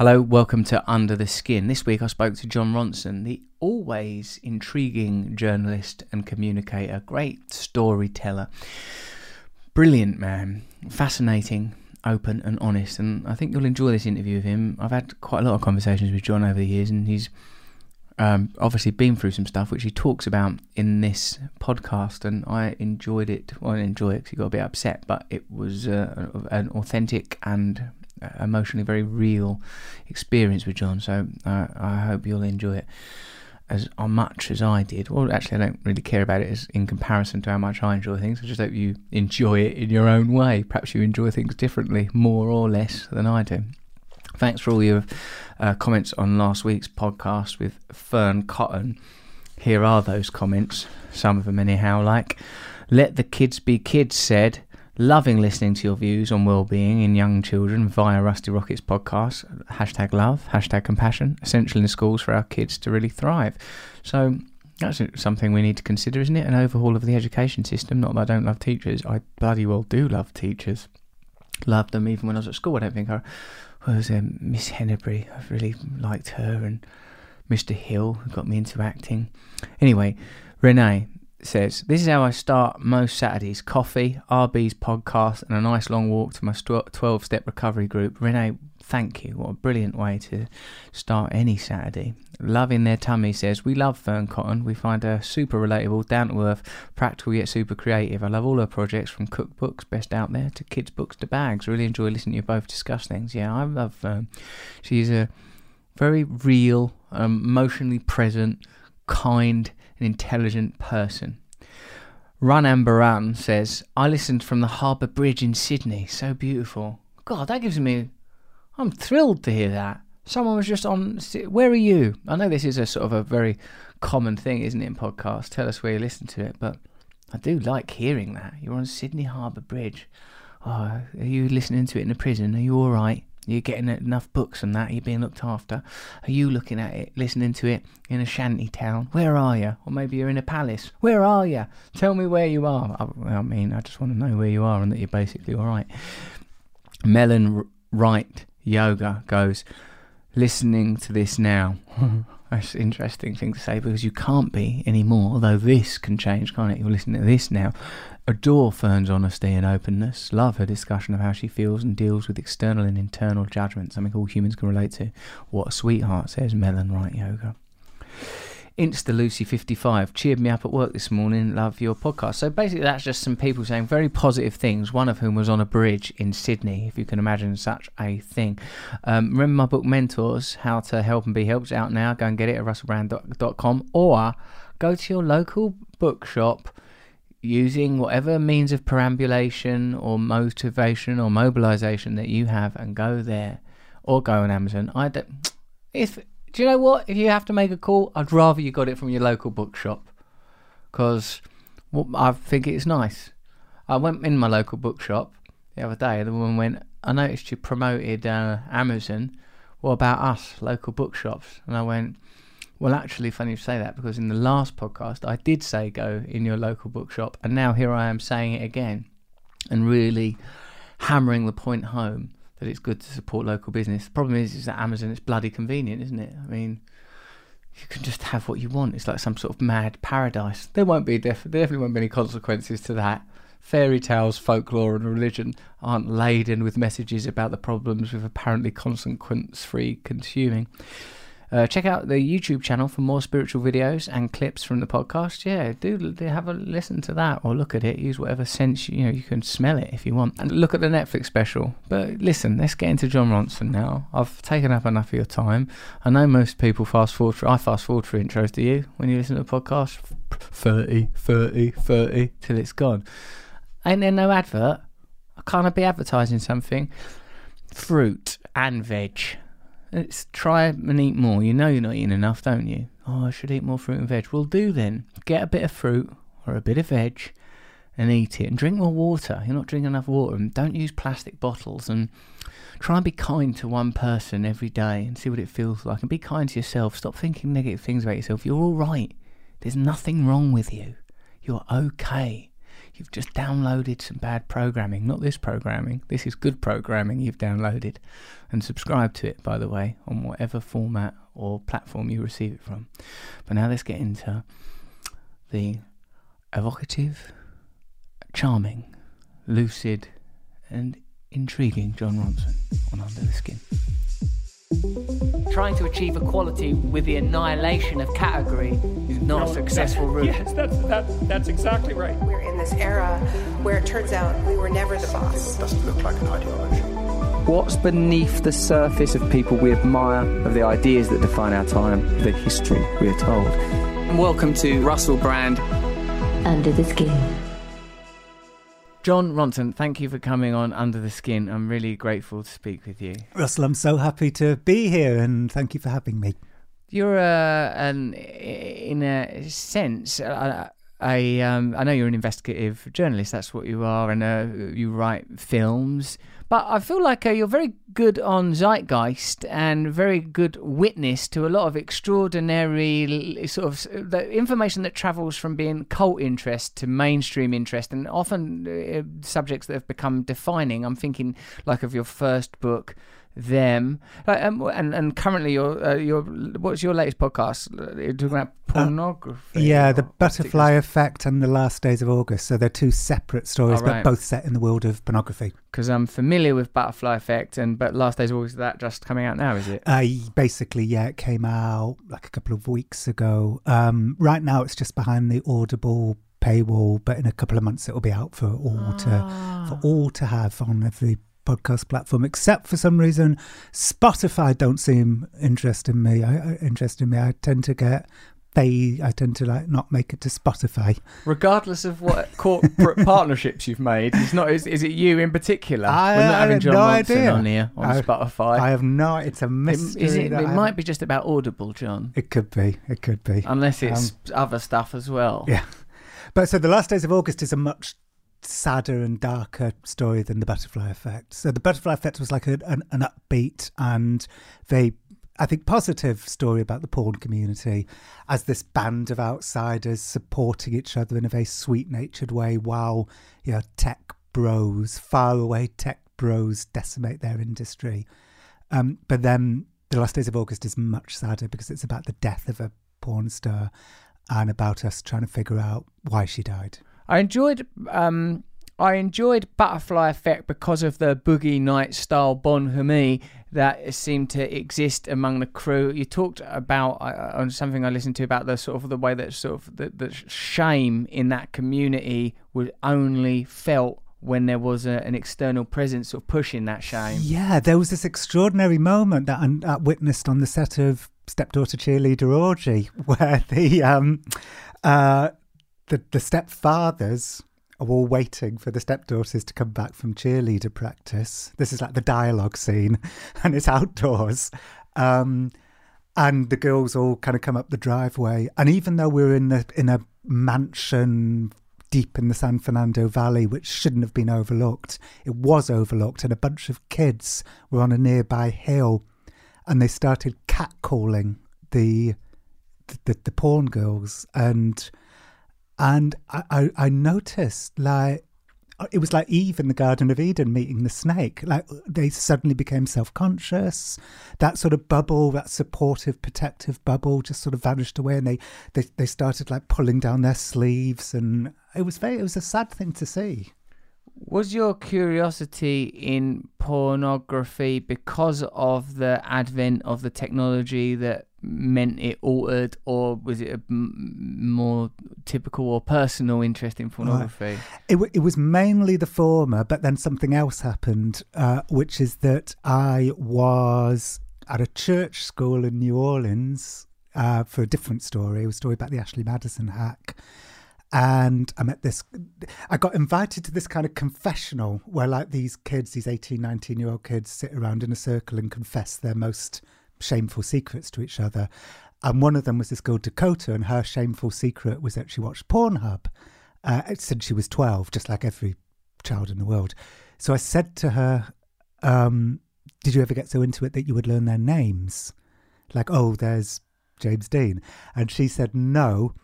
Hello, welcome to Under the Skin. This week I spoke to Jon Ronson, the always intriguing journalist and communicator, great storyteller, brilliant man, fascinating, open and honest. And I think you'll enjoy this interview with him. I've had quite a lot of conversations with Jon over the years, and he's um, obviously been through some stuff which he talks about in this podcast, and I enjoyed it. Well, I enjoy it because he got a bit upset, but it was uh, an authentic and emotionally very real experience with Jon. So uh, I hope you'll enjoy it as much as I did. Well, actually, I don't really care about it as in comparison to how much I enjoy things. I just hope you enjoy it in your own way. Perhaps you enjoy things differently, more or less than I do. Thanks for all your uh, comments on last week's podcast with Fearne Cotton. Here are those comments, some of them anyhow, like, let the kids be kids said, Loving listening to your views on well-being in young children via Rusty Rockets podcast. Hashtag love, hashtag compassion, essential in schools for our kids to really thrive. So that's something we need to consider, isn't it? An overhaul of the education system. Not that I don't love teachers. I bloody well do love teachers. Loved them even when I was at school. I don't think I was um, Miss Hennebury. I've really liked her and Mr. Hill who got me into acting. Anyway, Renee, says, This is how I start most Saturdays coffee, RB's podcast, and a nice long walk to my 12 step recovery group. Renee, thank you. What a brilliant way to start any Saturday. Loving their tummy says, We love Fearne Cotton. We find her super relatable, down to earth, practical yet super creative. I love all her projects from cookbooks, best out there, to kids' books to bags. Really enjoy listening to you both discuss things. Yeah, I love Fearne. She's a very real, um, emotionally present, kind, an intelligent person. Run Ambaran says, I listened from the Harbour Bridge in Sydney. So beautiful. God, that gives me. I'm thrilled to hear that. Someone was just on. Where are you? I know this is a sort of a very common thing, isn't it, in podcasts? Tell us where you listen to it. But I do like hearing that. You're on Sydney Harbour Bridge. Oh, are you listening to it in the prison? Are you all right? You're getting enough books and that. You're being looked after. Are you looking at it, listening to it in a shanty town? Where are you? Or maybe you're in a palace. Where are you? Tell me where you are. I, I mean, I just want to know where you are and that you're basically all right. Melon Wright Yoga goes, listening to this now. That's an interesting thing to say because you can't be anymore, although this can change, can't it? You're listening to this now. Adore Fearne's honesty and openness. Love her discussion of how she feels and deals with external and internal judgment, something all humans can relate to. What a sweetheart, says Melon Right Yoga. Insta Lucy 55 cheered me up at work this morning. Love your podcast. So basically, that's just some people saying very positive things. One of whom was on a bridge in Sydney, if you can imagine such a thing. Um, remember my book Mentors, How to Help and Be Helped, out now. Go and get it at russellbrand.com or go to your local bookshop using whatever means of perambulation or motivation or mobilization that you have and go there or go on Amazon. I don't, if do you know what? If you have to make a call, I'd rather you got it from your local bookshop because well, I think it's nice. I went in my local bookshop the other day. The woman went, "I noticed you promoted uh, Amazon. What about us, local bookshops?" And I went, "Well, actually, funny you say that because in the last podcast I did say go in your local bookshop, and now here I am saying it again, and really hammering the point home." That it's good to support local business. The problem is, is that Amazon is bloody convenient, isn't it? I mean, you can just have what you want. It's like some sort of mad paradise. There won't be def- there definitely won't be any consequences to that. Fairy tales, folklore, and religion aren't laden with messages about the problems with apparently consequence-free consuming. Uh, check out the YouTube channel for more spiritual videos and clips from the podcast. Yeah, do, have a listen to that or look at it. Use whatever sense you, know you can smell it if you want, and look at the Netflix special. But listen, let's get into Jon Ronson now. I've taken up enough of your time. I know most people fast forward. For, I fast forward for intros. Do you when you listen to a podcast? 30, 30, 30 till it's gone. Ain't there no advert? Can't I be advertising something? Fruit and veg Let's try and eat more. You know you're not eating enough, don't you? Oh, I should eat more fruit and veg. Well, do then. Get a bit of fruit or a bit of veg and eat it. And drink more water. You're not drinking enough water. And don't use plastic bottles. And try and be kind to one person every day and see what it feels like. And be kind to yourself. Stop thinking negative things about yourself. You're all right. There's nothing wrong with you. You're okay. You've just downloaded some bad programming. Not this programming. This is good programming you've downloaded. And subscribe to it, by the way, on whatever format or platform you receive it from. But now let's get into the evocative, charming, lucid, and intriguing Jon Ronson on Under the Skin. Trying to achieve equality with the annihilation of category is not No, a successful route. Yes, that's, that, that's exactly right. We're in this era where it turns out we were never the boss. doesn't look like an ideology. What's beneath the surface of people we admire, of the ideas that define our time, the history we are told? Welcome to Russell Brand. Under the Skin. Jon Ronson, thank you for coming on Under the Skin. I'm really grateful to speak with you. Russell, I'm so happy to be here and thank you for having me. You're a, an, in a sense, a, a, um, I know you're an investigative journalist. That's what you are, and uh, you write films. But I feel like uh, you're very good on zeitgeist and very good witness to a lot of extraordinary sort of the information that travels from being cult interest to mainstream interest, and often uh, subjects that have become defining. I'm thinking like of your first book them like, um, and and currently your uh, your what's your latest podcast you're talking about pornography Yeah, the Butterfly Effect and The Last Days of August. So they're two separate stories, Oh, but both set in the world of pornography. because I'm familiar with Butterfly Effect, and but Last Days of August that just coming out now, is it? Uh, basically, yeah, it came out like a couple of weeks ago. Um, right now, it's just behind the Audible paywall, but in a couple of months, it'll be out for all to for all to have on every podcast platform, except for some reason Spotify don't seem interested in me. I, uh, I, interested in me. I tend to get they. I tend to like not make it to Spotify. Regardless of what corporate partnerships you've made, it's not. Is, is it you in particular? I- We're not having Jon no Ronson idea. on here on I- Spotify. I have no. It's a It- mystery. is it? It might be just about Audible, Jon. It could be. It could be. Unless it's um, other stuff as well. Yeah. But so the last days of August is a much sadder and darker story than the Butterfly Effect. So the Butterfly Effect was like a, an, an upbeat and very, I think, positive story about the porn community as this band of outsiders supporting each other in a very sweet-natured way, while you know tech bros, faraway tech bros, decimate their industry. Um, but then the last days of August is much sadder because it's about the death of a porn star and about us trying to figure out why she died. I enjoyed um I enjoyed Butterfly Effect because of the Boogie Night style bonhomie that seemed to exist among the crew. You talked about uh, on something I listened to about the sort of the way that sort of the, the shame in that community was only felt when there was a, an external presence sort of pushing that shame. Yeah, there was this extraordinary moment that I, I witnessed on the set of Stepdaughter Cheerleader Orgy, where the um, uh, the the stepfathers are all waiting for the stepdaughters to come back from cheerleader practice. This is like the dialogue scene, and it's outdoors. Um, and the girls all kind of come up the driveway, and even though we're in the in a mansion deep in the San Fernando Valley, which shouldn't have been overlooked. It was overlooked, and a bunch of kids were on a nearby hill, and they started catcalling the the, the porn girls, and and I, I, I noticed like it was like Eve in the Garden of Eden meeting the snake. Like they suddenly became self conscious. That sort of bubble, that supportive, protective bubble, just sort of vanished away, and they, they they started like pulling down their sleeves, and it was very it was a sad thing to see. Was your curiosity in pornography because of the advent of the technology that meant it altered, or was it a m- more typical or personal interest in pornography? It, w- it was mainly the former, but then something else happened, uh, which is that I was at a church school in New Orleans uh, for a different story, a story about the Ashley Madison hack. And I met this, I got invited to this kind of confessional where, like, these kids, these 18, 19 year old kids, sit around in a circle and confess their most shameful secrets to each other. And one of them was this girl, Dakota, and her shameful secret was that she watched Pornhub uh, since she was 12, just like every child in the world. So I said to her, um, Did you ever get so into it that you would learn their names? Like, oh, there's James Dean. And she said, No.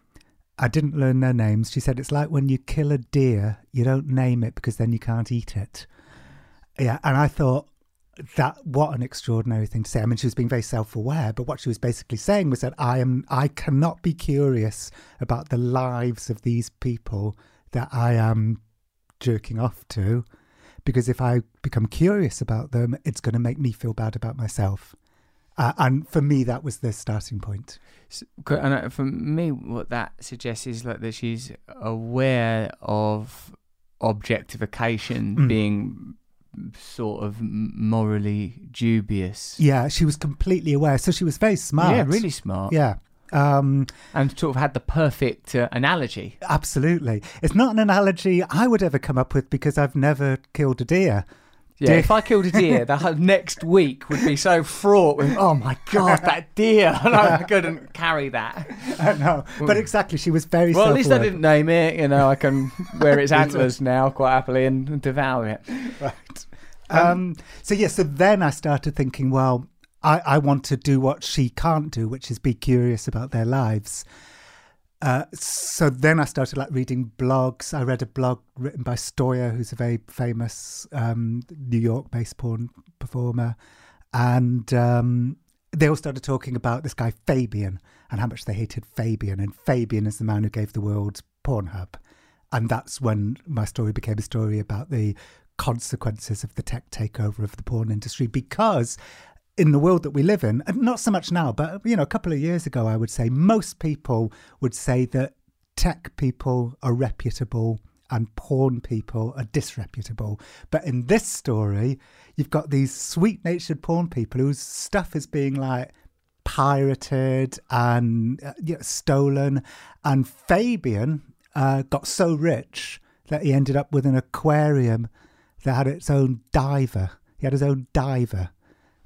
I didn't learn their names. She said it's like when you kill a deer, you don't name it because then you can't eat it. Yeah, and I thought that what an extraordinary thing to say. I mean, she was being very self-aware, but what she was basically saying was that I am I cannot be curious about the lives of these people that I am jerking off to, because if I become curious about them, it's going to make me feel bad about myself. Uh, and for me, that was the starting point. So, and uh, for me, what that suggests is like that she's aware of objectification Mm. being sort of morally dubious. Yeah, she was completely aware. So she was very smart. Yeah, really smart. Yeah. Um, And sort of had the perfect uh, analogy. absolutely. It's not an analogy I would ever come up with because I've never killed a deer. Yeah, if I killed a deer, the next week would be so fraught with, oh my god, that deer! And I couldn't carry that. I know. But exactly, she was very Well, at least I didn't name it. You know, I can wear its antlers now quite happily and devour it. Right. Um, so yeah, so then I started thinking, well, I, I want to do what she can't do, which is be curious about their lives. Uh, so then I started like reading blogs. I read a blog written by Stoya, who's a very famous um, New York-based porn performer, and um, they all started talking about this guy Fabian and how much they hated Fabian. And Fabian is the man who gave the world Pornhub, and that's when my story became a story about the consequences of the tech takeover of the porn industry because in the world that we live in and not so much now but you know a couple of years ago i would say most people would say that tech people are reputable and porn people are disreputable but in this story you've got these sweet natured porn people whose stuff is being like pirated and uh, yeah, stolen and fabian uh, got so rich that he ended up with an aquarium that had its own diver. He had his own diver.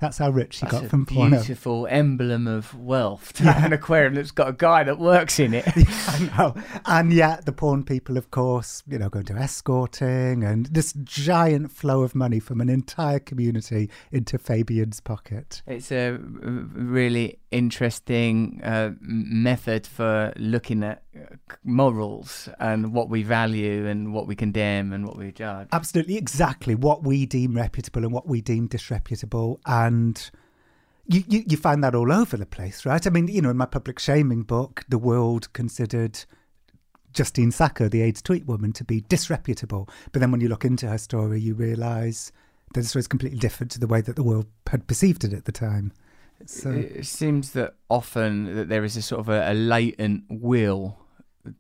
That's how rich he That's got from porno. beautiful emblem of wealth to have an aquarium that's got a guy that works in it. I know. And yet the porn people, of course, you know, going to escorting and this giant flow of money from an entire community into Fabian's pocket. It's a really interesting uh, method for looking at Uh, morals and what we value and what we condemn and what we judge. Absolutely, exactly what we deem reputable and what we deem disreputable. And you, you, you find that all over the place, right? I mean, you know, in my public shaming book, the world considered Justine Sacco, the AIDS tweet woman, to be disreputable. But then when you look into her story, you realise that the story is completely different to the way that the world had perceived it at the time. So, It seems that often that there is a sort of a, a latent will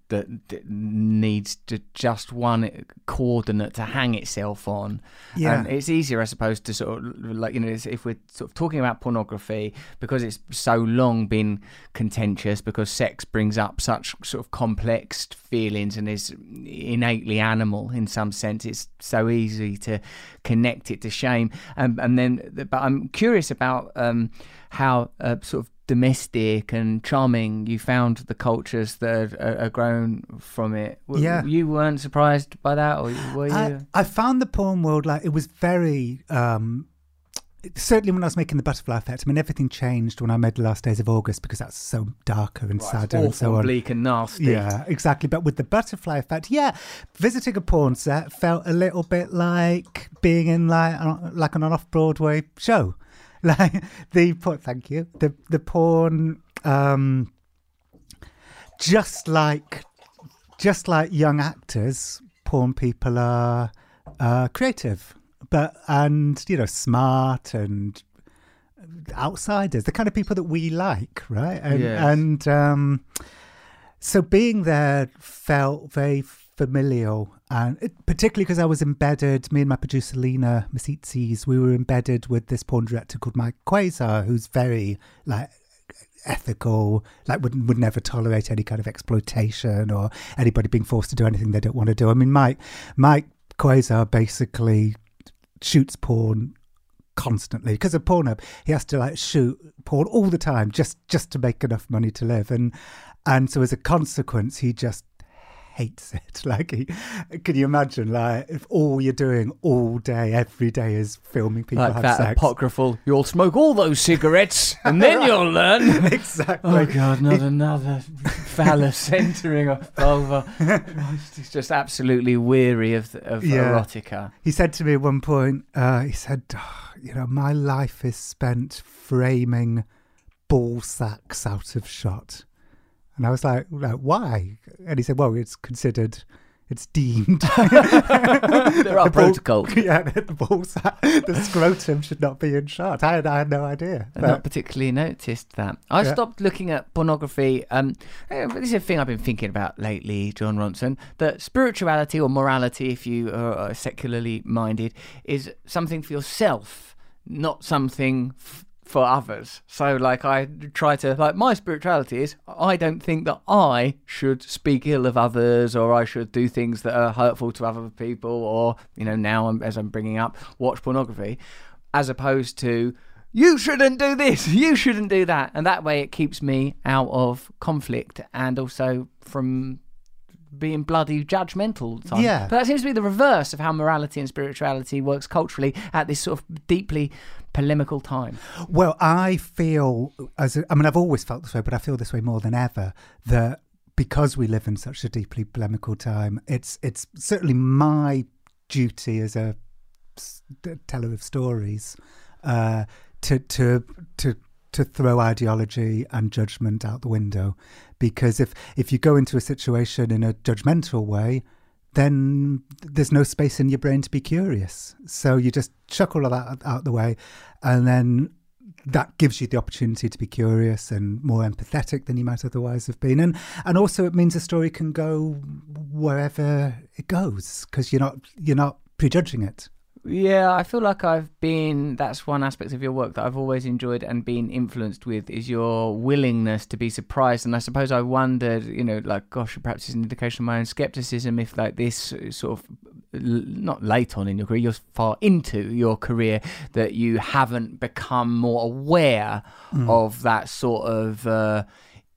that, that needs to just one coordinate to hang itself on. Yeah. And it's easier, I suppose, to sort of like you know, if we're sort of talking about pornography because it's so long been contentious because sex brings up such sort of complex feelings and is innately animal in some sense. It's so easy to connect it to shame. And and then, but I'm curious about um, how uh, sort of domestic and charming you found the cultures that are, are grown from it. W- Yeah. you weren't surprised by that, or were you? I, I found the porn world like it was very um certainly when I was making the butterfly effect. I mean, everything changed when I made the last days of August because that's so darker and sadder and so on. bleak and nasty. Yeah, exactly. But with the butterfly effect, yeah, visiting a porn set felt a little bit like being in like like an off Broadway show. Like the porn, thank you. The the porn, um, just like just like young actors, porn people are uh, creative, but and you know smart and outsiders, the kind of people that we like, right? And, Yes. and um, so being there felt very familial, and it, particularly because I was embedded. Me and my producer Lina Misitzis, we were embedded with this porn director called Mike Quasar, who's very like ethical, like would would never tolerate any kind of exploitation or anybody being forced to do anything they don't want to do. I mean, Mike Mike Quasar basically shoots porn constantly because of Pornhub. He has to like shoot porn all the time just just to make enough money to live, and and so as a consequence, he just hates it. Like, he, can you imagine, like, if all you're doing all day, every day is filming people like have that sex? apocryphal, you'll smoke all those cigarettes and then you'll learn. exactly. Oh God, not another phallus entering a vulva. He's just absolutely weary of of Yeah. erotica. He said to me at one point, uh, he said, "Oh, you know, my life is spent framing ball sacks out of shot. And I was like, like, why? And he said, well, it's considered, it's deemed. There are The ball- protocols. yeah, the ball sack, the scrotum should not be in shot. I had, I had no idea. I've But- not particularly noticed that. I Yeah. stopped looking at pornography. Um, eh, this is a thing I've been thinking about lately, Jon Ronson. That spirituality or morality, if you are secularly minded, is something for yourself, not something f- for others. So, like, I try to like my spirituality is I don't think that I should speak ill of others or I should do things that are hurtful to other people or you know now I'm, as I'm bringing up watch pornography, as opposed to you shouldn't do this, you shouldn't do that. And that way it keeps me out of conflict and also from being bloody judgmental all the time. Yeah. But that seems to be the reverse of how morality and spirituality works culturally at this sort of deeply polemical time. Well, I feel as a, I mean, I've always felt this way, but I feel this way more than ever that because we live in such a deeply polemical time, it's it's certainly my duty as a teller of stories uh, to to to to throw ideology and judgment out the window, because if if you go into a situation in a judgmental way, then there's no space in your brain to be curious. So you just chuck all of that out- the way, and then that gives you the opportunity to be curious and more empathetic than you might otherwise have been. And and also it means a story can go wherever it goes because you're not you're not prejudging it. Yeah, I feel like I've been. That's one aspect of your work that I've always enjoyed and been influenced with is your willingness to be surprised. And I suppose I wondered, you know, like, gosh, perhaps it's an indication of my own skepticism if, like, this sort of not late on in your career, you're far into your career that you haven't become more aware of that sort of. Uh,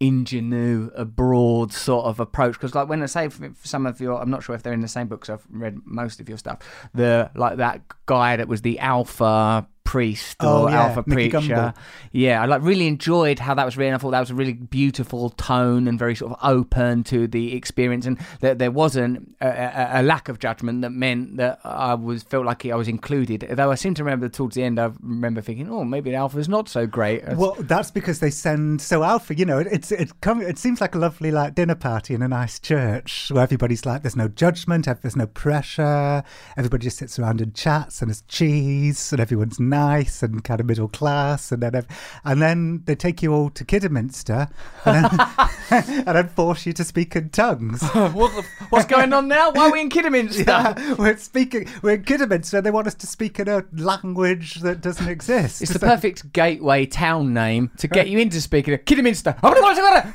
ingenue a broad sort of approach. Because like when i say some of your i'm not sure if they're in the same books i've read most of your stuff the like that guy that was the alpha priest Oh, or yeah, alpha Nicky preacher Gumbel. yeah i like really enjoyed how that was written i thought that was a really beautiful tone and very sort of open to the experience and that there wasn't a, a, lack of judgment that meant that i was felt like i was included though i seem to remember towards the end i remember thinking oh maybe Alpha is not so great Well, that's because they send so Alpha. You know, it, it's it come. It seems like a lovely like dinner party in a nice church where everybody's like, there's no judgment, there's no pressure. Everybody just sits around and chats, and there's cheese, and everyone's nice and kind of middle class, and then and then they take you all to Kidderminster, and then, and then force you to speak in tongues. what the, what's going on now? Why are we in Kidderminster? Yeah, we're speaking. We're in Kidderminster. And they want us to speak in a language that doesn't exist. It's the perfect gateway town name to get you into speaking of Kidderminster. Kidderminster.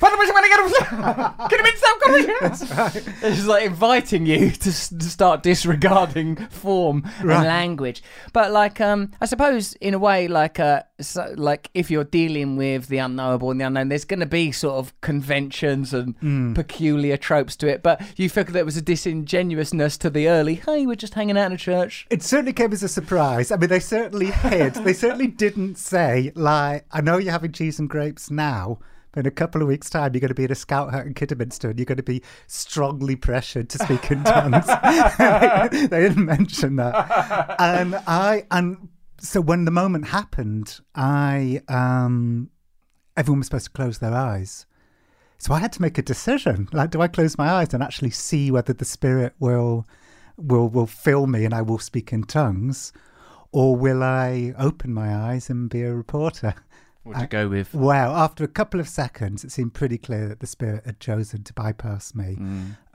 It's like inviting you to, to start disregarding form Right. and language. But like, um, I suppose in a way, like, uh, so, like if you're dealing with the unknowable and the unknown, there's going to be sort of conventions and Hmm. peculiar tropes to it. But you feel there was a disingenuousness to the early. Hey, we're just hanging out in a church. It certainly came as a surprise. I mean, they certainly hid. they certainly didn't say, like, I know you're having cheese and grapes now, but in a couple of weeks' time, you're going to be in a scout hut in Kidderminster and you're going to be strongly pressured to speak in tongues. they, they didn't mention that. And I, and so when the moment happened, I, um, everyone was supposed to close their eyes. So I had to make a decision. Like, do I close my eyes and actually see whether the spirit will will will fill me and I will speak in tongues, or will I open my eyes and be a reporter? What to go with? Well, after a couple of seconds, it seemed pretty clear that the spirit had chosen to bypass me.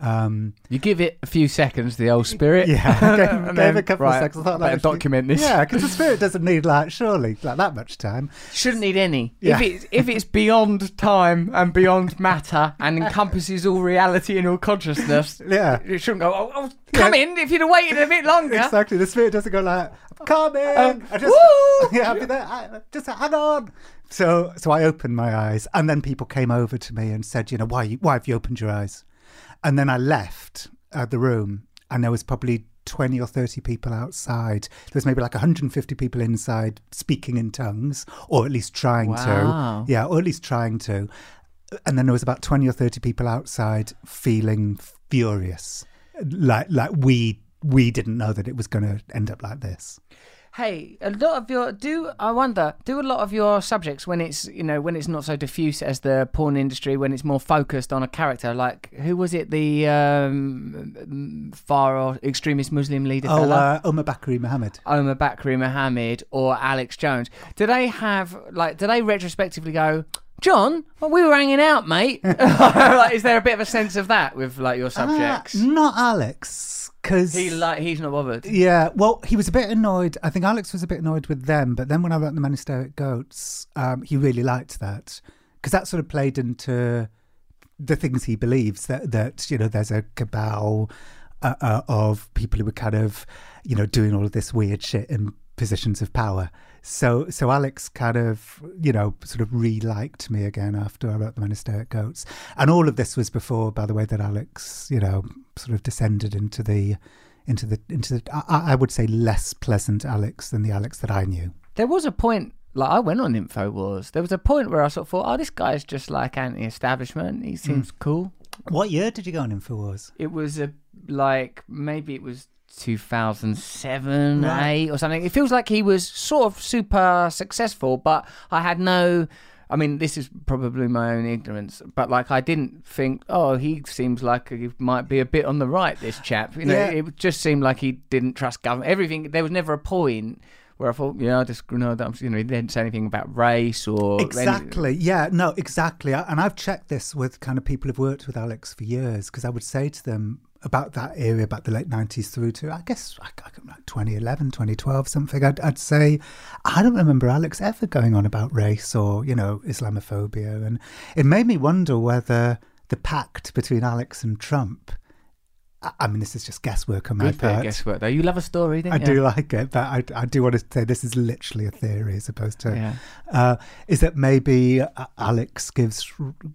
Um, You give it a few seconds, the old spirit. yeah, I gave, And gave then, a couple right, of seconds. I thought better that document this. Yeah, because the spirit doesn't need like surely like that much time. Shouldn't need any. Yeah. If it's if it's beyond time and beyond matter and encompasses all reality and all consciousness, Yeah. it shouldn't go. Oh, oh come in if you'd have waited a bit longer. Exactly. The spirit doesn't go like, "Come in." Um, I just, woo! yeah, I'll be there. I, just hang on. So, so I opened my eyes, and then people came over to me and said, "You know, why? Why have you opened your eyes?" And then I left uh, the room, and there was probably 20 or 30 people outside. There was maybe like 150 people inside speaking in tongues, or at least trying Wow. to. Yeah, or at least trying to. And then there was about 20 or 30 people outside feeling furious. Like like we we didn't know that it was going to end up like this. Hey, a lot of your do I wonder do a lot of your subjects when it's you know when it's not so diffuse as the porn industry when it's more focused on a character like who was it the um, far or extremist Muslim leader Oh, fella? uh, Omar Bakri Mohammed. Omar Bakri Mohammed or Alex Jones. Do they have like? Do they retrospectively go, Jon? Well, we were hanging out, mate. like, is there a bit of a sense of that with like your subjects? Uh, not Alex, because he like he's not bothered. Yeah, well, he was a bit annoyed. I think Alex was a bit annoyed with them, but then when I wrote the Men Who Stare at Goats, um, he really liked that because that sort of played into the things he believes that that you know there's a cabal uh, uh, of people who were kind of you know doing all of this weird shit in positions of power. So so Alex kind of you know sort of re-liked me again after I wrote the Men Who Stare at Goats, and all of this was before, by the way, that Alex you know sort of descended into the into the into the I, I would say less pleasant Alex than the Alex that I knew. There was a point. Like I went on Infowars. There was a point where I sort of thought, "Oh, this guy's just like anti-establishment. He seems hmm. cool." What year did you go on Infowars? It was a like maybe it was 2007, Right. 8 or something. It feels like he was sort of super successful, but I had no I mean, this is probably my own ignorance, but like I didn't think, oh, he seems like he might be a bit on the right. This chap, you know, Yeah. it just seemed like he didn't trust government. Everything there was never a point where I thought, yeah, I just you know, that, you know, he didn't say anything about race or Exactly. Yeah, no, exactly. And I've checked this with kind of people who've worked with Alex for years because I would say to them about that area, about the late 90s through to, I guess, like 2011, 2012, something. I'd, I'd say, I don't remember Alex ever going on about race or, you know, Islamophobia. And it made me wonder whether the pact between Alex and Trump, I, I mean, this is just guesswork on my Good part. guesswork though. You love a story, don't I you? do like it, but I, I do want to say this is literally a theory as opposed to Yeah. uh, is that maybe uh, Alex gives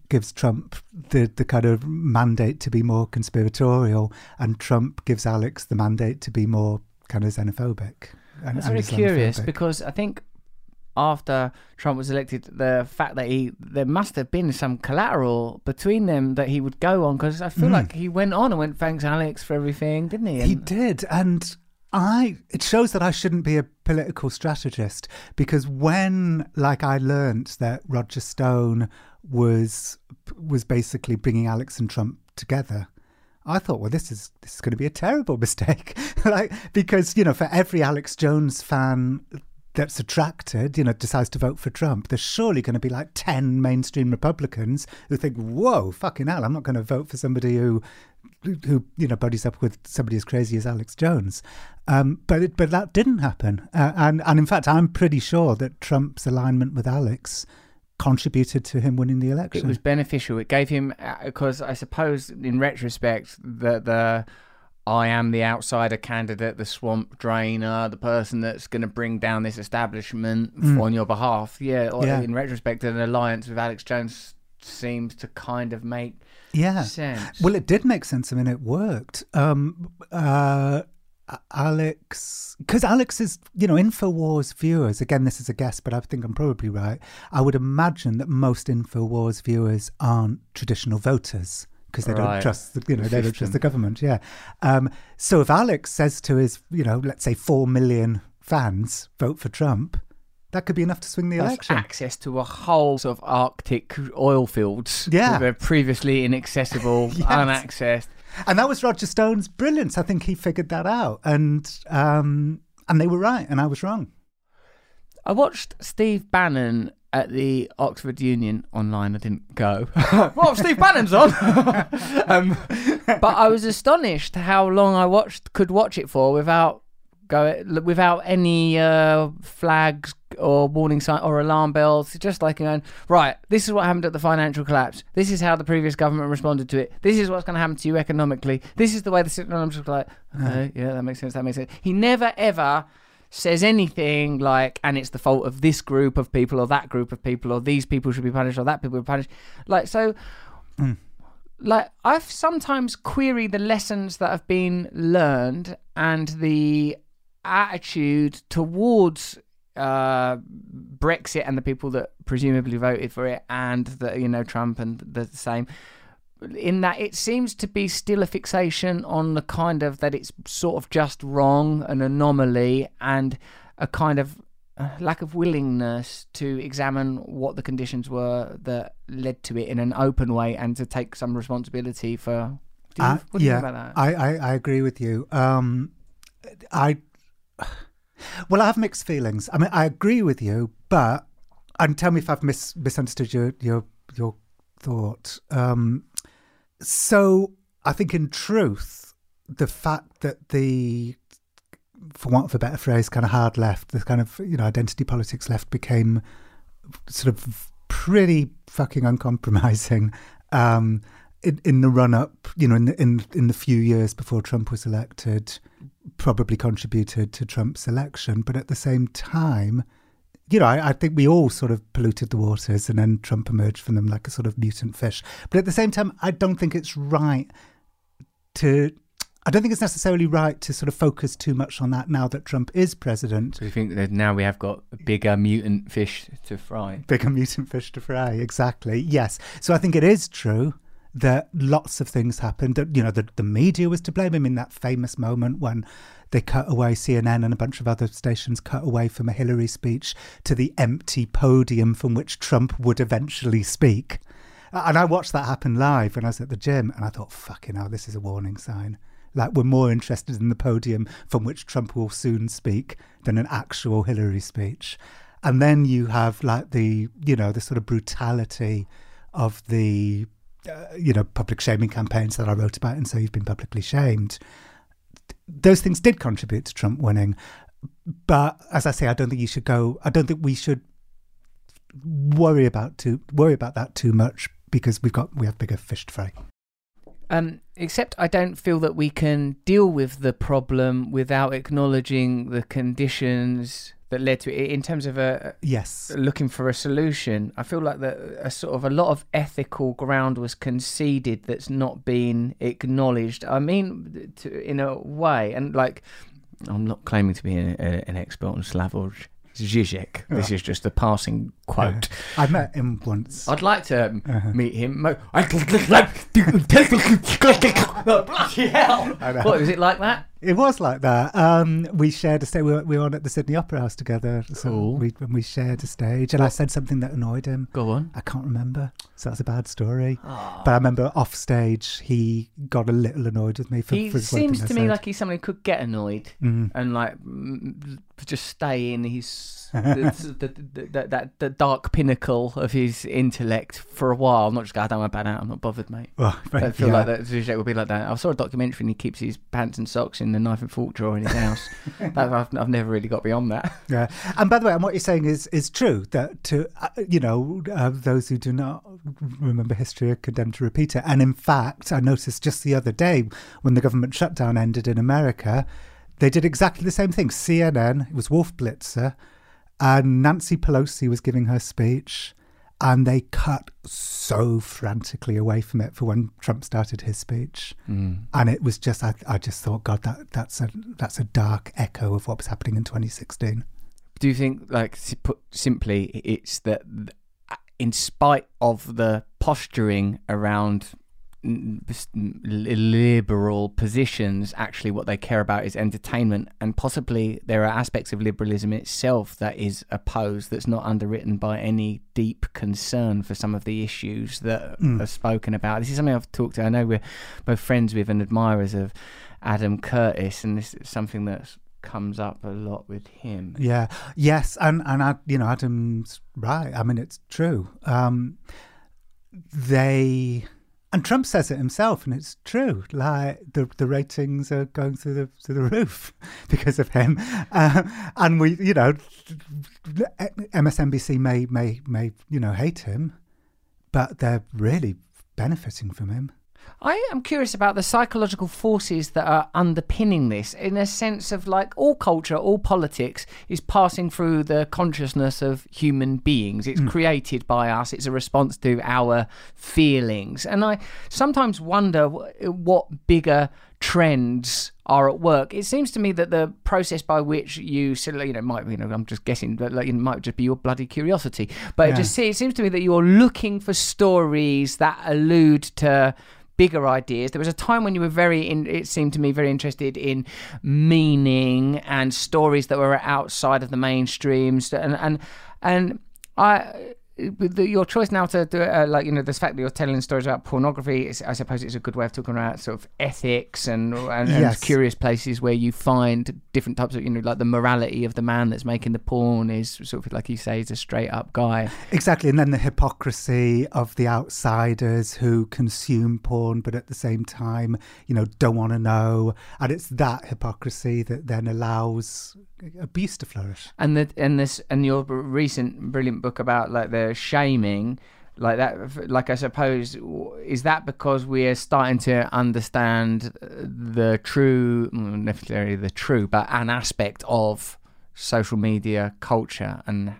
gives Trump the, the kind of mandate to be more conspiratorial, and Trump gives Alex the mandate to be more kind of xenophobic. And, That's very curious because I think after Trump was elected, the fact that he there must have been some collateral between them that he would go on because I feel like he went on and went thanks Alex for everything, didn't he? Hmm. He did, and I. It shows that I shouldn't be a political strategist because when, like, I learnt that Roger Stone was was basically bringing Alex and Trump together. I thought, well, this is this is going to be a terrible mistake, like because you know, for every Alex Jones fan that's attracted, you know, decides to vote for Trump, there's surely going to be like ten mainstream Republicans who think, "Whoa, fucking hell, I'm not going to vote for somebody who who you know buddies up with somebody as crazy as Alex Jones. Um, but it, but that didn't happen, uh, and and in fact, I'm pretty sure that Trump's alignment with Alex contributed to him winning the election. It was beneficial. It gave him because I suppose in retrospect the the I am the outsider candidate, the swamp drainer, the person that's going to bring down this establishment on your behalf. Yeah, Mm. Yeah. in retrospect, an alliance with Alex Jones seems to kind of make yeah. sense. Well, it did make sense. I mean, it worked. Um, uh, Alex, because Alex is, you know, Infowars viewers. Again, this is a guess, but I think I'm probably right. I would imagine that most Infowars viewers aren't traditional voters because they Right. don't trust, the, you know, The they don't trust the government. Yeah. Um, so if Alex says to his, you know, let's say four million fans vote for Trump, that could be enough to swing the That's election. access to a whole sort of Arctic oil fields Yeah. that were previously inaccessible, Yes. unaccessed. And that was Roger Stone's brilliance. I think he figured that out, and um, and they were right, and I was wrong. I watched Steve Bannon at the Oxford Union online. I didn't go. well, Steve Bannon's on. um, but I was astonished how long I watched could watch it for without go without any uh, flags or warning sign or alarm bells. Just like going right. This is what happened at the financial collapse. This is how the previous government responded to it. This is what's going to happen to you economically. This is the way the just like, okay, yeah, that makes sense. That makes sense. He never ever says anything like, and it's the fault of this group of people or that group of people or these people should be punished or that people should be punished. Like, so like I've sometimes queried the lessons that have been learned and the attitude towards uh, Brexit and the people that presumably voted for it, and the you know Trump and the same. In that it seems to be still a fixation on the kind of that it's sort of just wrong, an anomaly, and a kind of uh, lack of willingness to examine what the conditions were that led to it in an open way and to take some responsibility for. Do you, Uh, what do you yeah, think about that? I, I, I agree with you. Um, I well, I have mixed feelings. I mean, I agree with you, but and tell me if I've mis- misunderstood your your your thought. Um, so I think, in truth, the fact that the for want of a better phrase, kind of hard left, the kind of you know identity politics left became sort of pretty fucking uncompromising um, in, in the run up, you know, in the, in in the few years before Trump was elected, probably contributed to Trump's election. But at the same time, you know, I, I think we all sort of polluted the waters, and then Trump emerged from them like a sort of mutant fish. But at the same time, I don't think it's right to. I don't think it's necessarily right to sort of focus too much on that now that Trump is president. So you think that now we have got bigger mutant fish to fry? bigger mutant fish to fry. Exactly. Yes. So I think it is true that lots of things happened. That you know, the the media was to blame. I mean, that famous moment when they cut away CNN and a bunch of other stations cut away from a Hillary speech to the empty podium from which Trump would eventually speak. And I watched that happen live when I was at the gym, and I thought, "Fucking hell, this is a warning sign." Like we're more interested in the podium from which Trump will soon speak than an actual Hillary speech. And then you have like the you know the sort of brutality of the uh, you know public shaming campaigns that I wrote about, and so you've been publicly shamed. Those things did contribute to Trump winning, but as I say, I don't think you should go. I don't think we should worry about too worry about that too much because we've got we have bigger fish to fry. Um, except I don't feel that we can deal with the problem without acknowledging the conditions that led to it in terms of a Yes, looking for a solution. I feel like that a sort of a lot of ethical ground was conceded that's not been acknowledged. I mean, to, in a way, and like I'm not claiming to be an, a, an expert on Slavoj Žižek. This is just a passing quote. I met him once. I'd like to um, Uh-huh. meet him. Bloody hell! What was it like that? It was like that. Um, we shared a stage. We were, we were on at the Sydney Opera House together. So Cool. we, we shared a stage, and I said something that annoyed him. Go on. I can't remember, so that's a bad story. Ah. But I remember off stage, he got a little annoyed with me for. he for seems to me like he's someone who could get annoyed Mhm. and like mm, just stay in his the, the, the, the, that the dark pinnacle of his intellect for a while. I'm not just going, I don't want to ban out. I'm not bothered, mate. Well, I feel yeah. like that Zizek would be like that. I saw a documentary and he keeps his pants and socks in the knife and fork drawer in his house. that, I've, I've never really got beyond that. Yeah, and by the way, and what you're saying is is true. That to uh, you know uh, those who do not remember history are condemned to repeat it. And in fact, I noticed just the other day when the government shutdown ended in America, they did exactly the same thing. CNN, it was Wolf Blitzer, and Nancy Pelosi was giving her speech, and they cut so frantically away from it for when Trump started his speech. Mm. And it was just, I, I just thought, God, that that's a that's a dark echo of what was happening in 2016. Do you think, like, put simply, it's that in spite of the posturing around n- s- n- liberal positions, actually what they care about is entertainment, and possibly there are aspects of liberalism itself that is opposed, that's not underwritten by any deep concern for some of the issues that Mm. are spoken about. This is something I've talked to. I know we're both friends with and admirers of Adam Curtis, and this is something that comes up a lot with him. Yeah. Yes, and and I, you know, Adam's right. I mean, it's true. Um, they and Trump says it himself, and it's true. Like the the ratings are going through the through the roof because of him. Um, and we, you know, MSNBC may may may you know hate him, but they're really benefiting from him. I am curious about the psychological forces that are underpinning this, in a sense of like all culture, all politics is passing through the consciousness of human beings. It's hmm. created by us, it's a response to our feelings. And I sometimes wonder what bigger trends are at work. It seems to me that the process by which you, you know, might you know, I'm just guessing, but like, it might just be your bloody curiosity. But it Yeah. just it seems to me that you're looking for stories that allude to bigger ideas. There was a time when you were very, in, it seemed to me, very interested in meaning and stories that were outside of the mainstreams, and and and I. your choice now to do it, uh, like you know, this fact that you're telling stories about pornography, is, I suppose it's a good way of talking about sort of ethics and and, and curious places where you find different types of you know, like the morality of the man that's making the porn is sort of like you say, is a straight up guy. Exactly, and then the hypocrisy of the outsiders who consume porn, but at the same time, you know, don't want to know, and it's that hypocrisy that then allows abuse to flourish. and the and this and your recent brilliant book about like the shaming like that like i suppose is that because we're starting to understand the true not necessarily the true but an aspect of social media culture and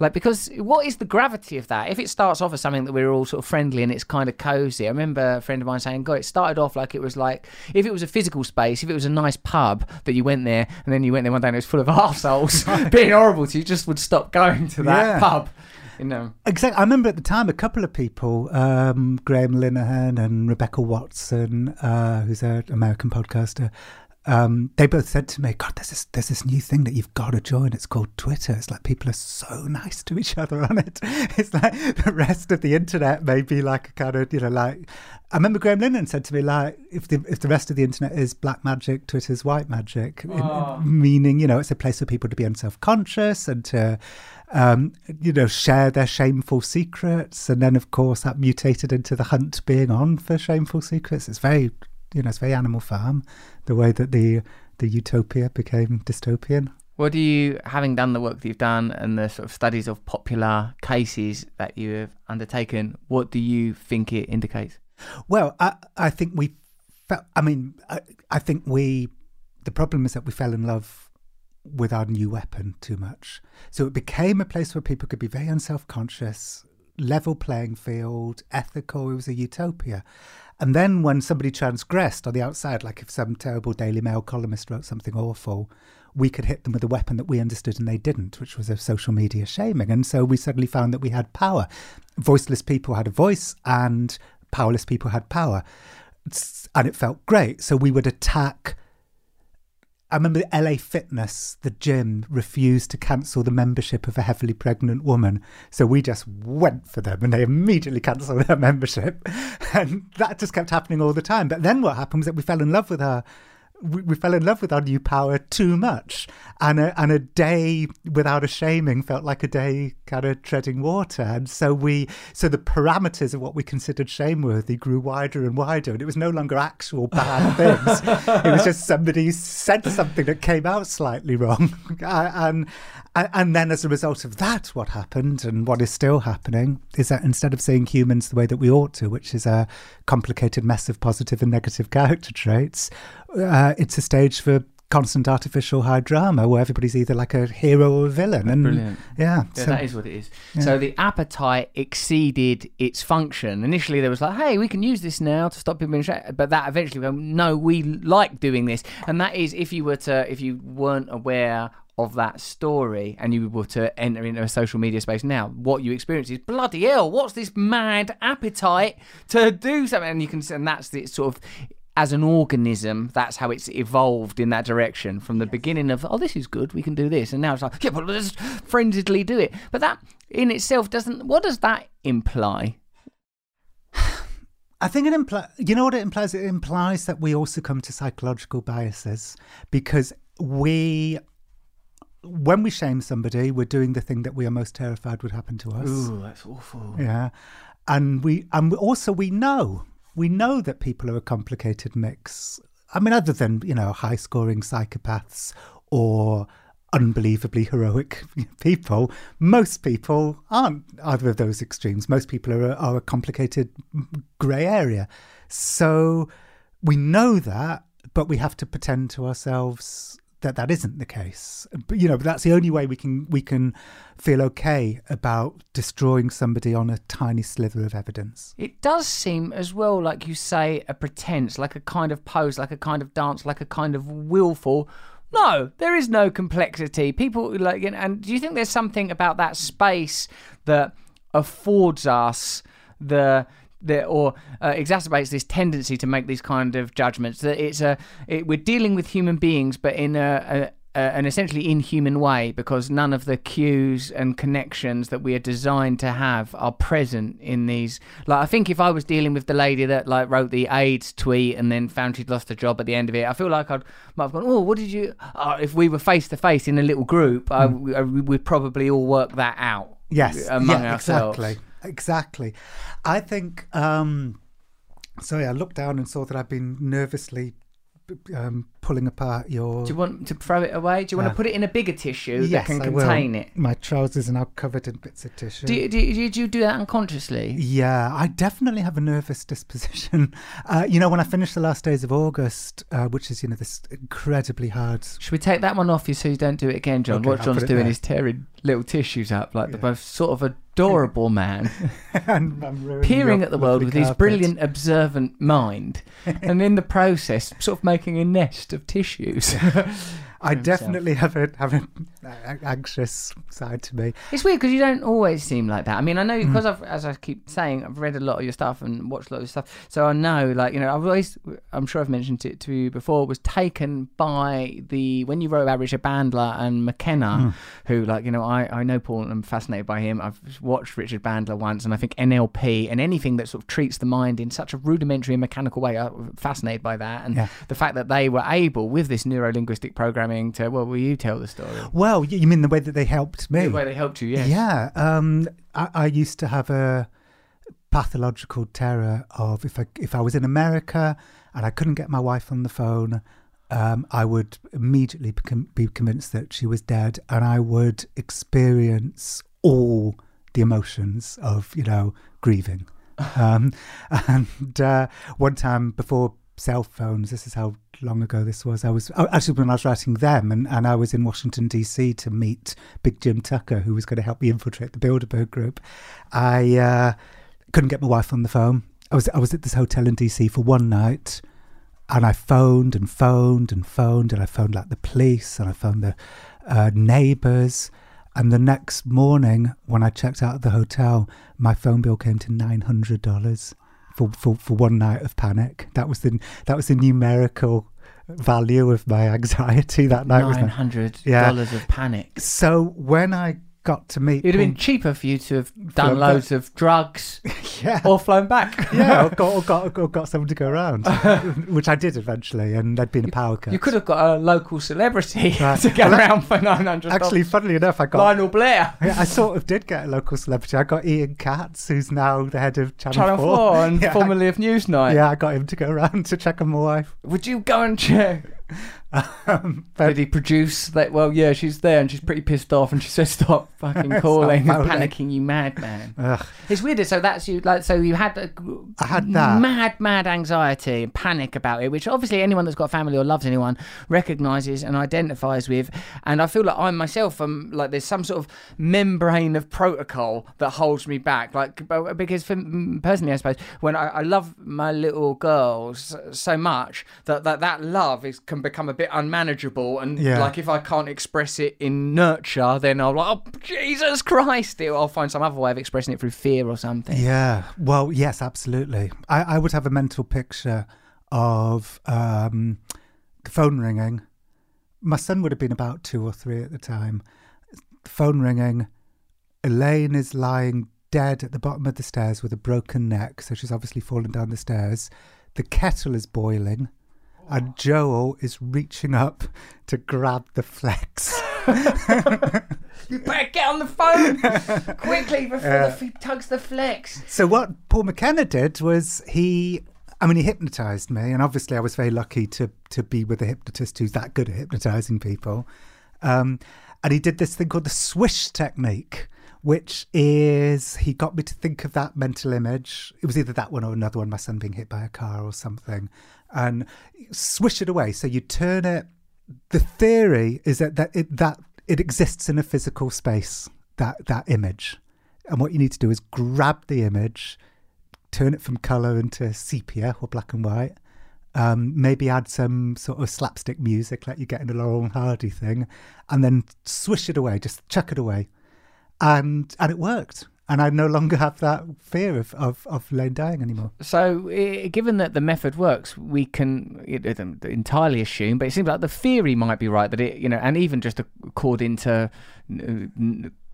like because what is the gravity of that if it starts off as something that we're all sort of friendly and it's kind of cozy i remember a friend of mine saying god it started off like it was like if it was a physical space if it was a nice pub that you went there and then you went there one day and it was full of arseholes being horrible to you, you just would stop going to that Yeah. pub you know Exactly. I remember at the time a couple of people, um, Graham Linehan and Rebecca Watson, uh, who's an American podcaster. Um, they both said to me, "God, there's this there's this new thing that you've got to join. It's called Twitter. It's like people are so nice to each other on it. It's like the rest of the internet may be like a kind of you know like." I remember Graham Linehan said to me like, "If the if the rest of the internet is black magic, Twitter's white magic." In- meaning, you know, it's a place for people to be unself conscious and to um, you know, share their shameful secrets. And then, of course, that mutated into the hunt being on for shameful secrets. It's very, you know, it's very Animal Farm, the way that the the utopia became dystopian. what do you having done the work that you've done and the sort of studies of popular cases that you have undertaken what do you think it indicates Well, I, I think we felt, I mean, I, I think we, the problem is that we fell in love with our new weapon too much. So it became a place where people could be very unself conscious, level playing field, ethical. It was a utopia. And then when somebody transgressed on the outside, like if some terrible Daily Mail columnist wrote something awful, we could hit them with a weapon that we understood and they didn't, which was a social media shaming. And so we suddenly found that we had power. Voiceless people had a voice and powerless people had power. And it felt great. So we would attack. I remember the LA Fitness, the gym, refused to cancel the membership of a heavily pregnant woman. So we just went for them and they immediately cancelled their membership. And that just kept happening all the time. But then what happened was that we fell in love with her. We, we fell in love with our new power too much. And a, and a day without a shaming felt like a day kind of treading water. And so we, so the parameters of what we considered shameworthy grew wider and wider. And it was no longer actual bad things. it was just somebody said something that came out slightly wrong. and, and, and then as a result of that, what happened and what is still happening is that instead of seeing humans the way that we ought to, which is a complicated mess of positive and negative character traits, uh, it's a stage for constant artificial high drama where everybody's either like a hero or a villain. And brilliant. Yeah. Yeah, so- that is what it is. So the appetite exceeded its function. Initially, there was like, "Hey, we can use this now to stop people being shot," but that eventually, went, no, we like doing this, and that is if you were to, if you weren't aware of that story and you were to enter into a social media space now, what you experience is bloody hell. What's this mad appetite to do something? And you can, and that's the sort of as an organism, that's how it's evolved in that direction from the beginning of, oh, this is good, we can do this. And now it's like, yeah, but let's frenziedly do it. But that in itself doesn't, what does that imply? I think it implies, you know what it implies? It implies that we also come to psychological biases because we, when we shame somebody, we're doing the thing that we are most terrified would happen to us. Ooh, that's awful. Yeah. And we, and also we know, we know that people are a complicated mix. I mean, other than, you know, high scoring psychopaths or unbelievably heroic people. Most people aren't either of those extremes. Most people are, are a complicated grey area. So we know that, but we have to pretend to ourselves that that isn't the case. But, you know, but that's the only way we can we can feel okay about destroying somebody on a tiny slither of evidence. It does seem as well, like you say, a pretense, like a kind of pose, like a kind of dance, like a kind of willful. No, there is no complexity. People like, you know, and do you think there's something about that space that affords us the the, or uh, exacerbates this tendency to make these kind of judgments. That it's a it, we're dealing with human beings, but in a, a, a, an essentially inhuman way because none of the cues and connections that we are designed to have are present in these. Like I think if I was dealing with the lady that like wrote the AIDS tweet and then found she'd lost her job at the end of it, I feel like I'd might have gone, oh, what did you? Oh, if we were face to face in a little group, mm. I, we'd probably all work that out. Yes, among yeah, ourselves. exactly. Exactly. I think, um, sorry, I looked down and saw that I've been nervously um, pulling apart your. Do you want to throw it away? Do you want Uh, to put it in a bigger tissue yes, that can I will. contain it? My trousers are now covered in bits of tissue. Do you, do, you, do you do that unconsciously? Yeah, I definitely have a nervous disposition. Uh, you know, when I finished the last days of August, uh, which is you know this incredibly hard. Should we take that one off you so you don't do it again, Jon? Okay, what I'll Jon's doing there. is tearing little tissues up like the Yeah. most sort of adorable man, peering your at the world with his brilliant observant mind, and in the process, sort of making a nest of tissues. I himself. definitely have a have an anxious side to me. It's weird because you don't always seem like that. I mean, I know Mm. because I've, as I keep saying, I've read a lot of your stuff and watched a lot of your stuff, so I know, like, you know, I've always, I'm sure I've mentioned it to you before, was taken by the when you wrote about Richard Bandler and McKenna, Mm. who, like, you know, I I know Paul and I'm fascinated by him. I've watched Richard Bandler once, and I think NLP and anything that sort of treats the mind in such a rudimentary and mechanical way, I'm fascinated by that, and Yeah. the fact that they were able with this neuro linguistic programming to, well, will you tell the story? Well, you mean the way that they helped me? The way they helped you, yes. Yeah. Um, I, I used to have a pathological terror of if I if I was in America and I couldn't get my wife on the phone, um, I would immediately be convinced that she was dead, and I would experience all the emotions of you know grieving. um, and uh, one time before cell phones, this is how long ago this was. I was oh, actually when I was writing them, and, and I was in Washington D.C. to meet Big Jim Tucker, who was going to help me infiltrate the Bilderberg Group. I uh, couldn't get my wife on the phone. I was I was at this hotel in D.C. for one night, and I phoned and phoned and phoned, and I phoned like the police, and I phoned the uh, neighbours. And the next morning, when I checked out of the hotel, my phone bill came to nine hundred dollars for, for for one night of panic. That was the that was the numerical value of my anxiety that night. was Nine hundred Yeah. dollars of panic. So when I got to meet, It'd have been cheaper for you to have done Flown loads of drugs yeah, or flown back. yeah, or got, or got or got someone to go around, which I did eventually, and there'd been a power cut. You could have got a local celebrity Right. to go Well, around for nine hundred. Actually, funnily enough, I got Lionel Blair, Yeah, I sort of did get a local celebrity. I got Ian Katz, who's now the head of Channel, Channel Four, and yeah, formerly of Newsnight. yeah, I got him to go around to check on my wife. Would you go and check? Um, Did he produce that? Well, yeah, she's there and she's pretty pissed off, and she says, "Stop fucking Stop calling phoning. panicking, you madman." ugh, It's weird. So that's you. Like, so you had a I had that. mad, mad anxiety and panic about it, which obviously anyone that's got family or loves anyone recognizes and identifies with. And I feel like I myself am like there's some sort of membrane of protocol that holds me back. Like because for personally, I suppose when I, I love my little girls so much that that, that love is can become a bit unmanageable. And Yeah. like if I can't express it in nurture, then I'll like, oh Jesus Christ! I'll find some other way of expressing it through fear or something. yeah. Well, yes, absolutely. I, I would have a mental picture of um, the phone ringing. My son would have been about two or three at the time. The phone ringing. Elaine is lying dead at the bottom of the stairs with a broken neck, so she's obviously fallen down the stairs. The kettle is boiling, and Joel is reaching up to grab the flex. You better get on the phone quickly before the f- tugs the flex. So what Paul McKenna did was he, I mean, he hypnotized me, and obviously I was very lucky to to be with a hypnotist who's that good at hypnotizing people. Um, and he did this thing called the swish technique, which is he got me to think of that mental image. It was either that one or another one, my son being hit by a car or something, and swish it away. So you turn it. The theory is that that it, that it exists in a physical space. That that image, and what you need to do is grab the image, turn it from color into sepia or black and white. Um, maybe add some sort of slapstick music like you get in a Laurel and Hardy thing, and then swish it away, just chuck it away and and it worked. And I no longer have that fear of, of, of Lane dying anymore. So, given that the method works, we can entirely assume, but it seems like the theory might be right that it, you know, and even just according to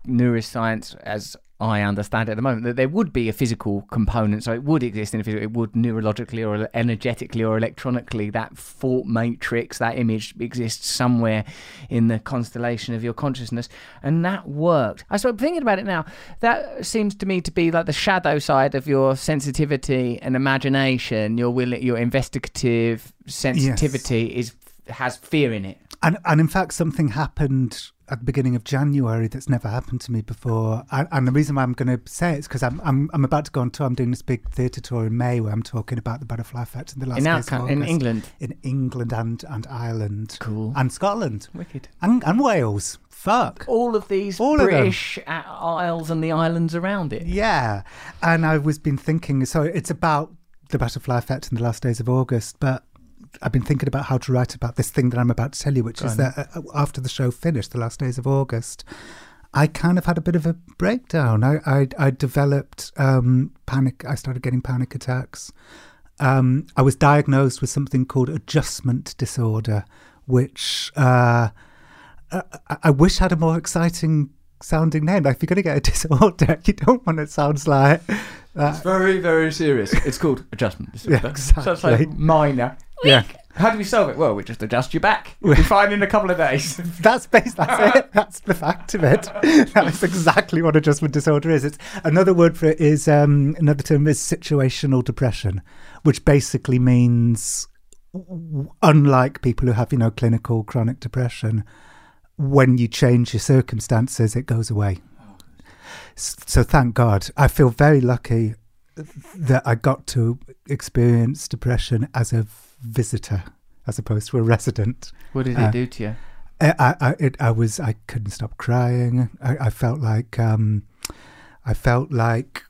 neuroscience as I understand at the moment that there would be a physical component, so it would exist in a physical, it would neurologically or energetically or electronically. That thought matrix, that image exists somewhere in the constellation of your consciousness, and that worked. I started thinking about it now. That seems to me to be like the shadow side of your sensitivity and imagination. Your will, your investigative sensitivity yes. is has fear in it. And and in fact, something happened at the beginning of January that's never happened to me before. And, and the reason why I'm going to say it is because I'm, I'm I'm about to go on tour. I'm doing this big theatre tour in May where I'm talking about the butterfly effect in the last in, days of August. in England, in England and and Ireland, cool, and Scotland, wicked, and, and Wales. Fuck all of these all British of isles and the islands around it. Yeah, and I was been thinking. So it's about the butterfly effect in the last days of August, but I've been thinking about how to write about this thing that I'm about to tell you, which Go is on. that uh, after the show finished, the last days of August, I kind of had a bit of a breakdown. I I, I developed um, panic. I started getting panic attacks. Um, I was diagnosed with something called adjustment disorder, which uh, I, I wish had a more exciting sounding name. Like if you're going to get a disorder, you don't want it sounds like. It's very, very serious. It's called adjustment disorder. Yeah, exactly. So it's like minor. Yeah. How do we solve it? Well, we just adjust you back. We'll be fine in a couple of days. that's based, that's it. That's the fact of it. That's exactly what adjustment disorder is. It's another word for it is um, another term is situational depression, which basically means unlike people who have you know clinical chronic depression, when you change your circumstances, it goes away. So thank God. I feel very lucky that I got to experience depression as a visitor as opposed to a resident. What did it uh, do to you? I, I, it, I was, I couldn't stop crying. I, I felt like, um, I felt like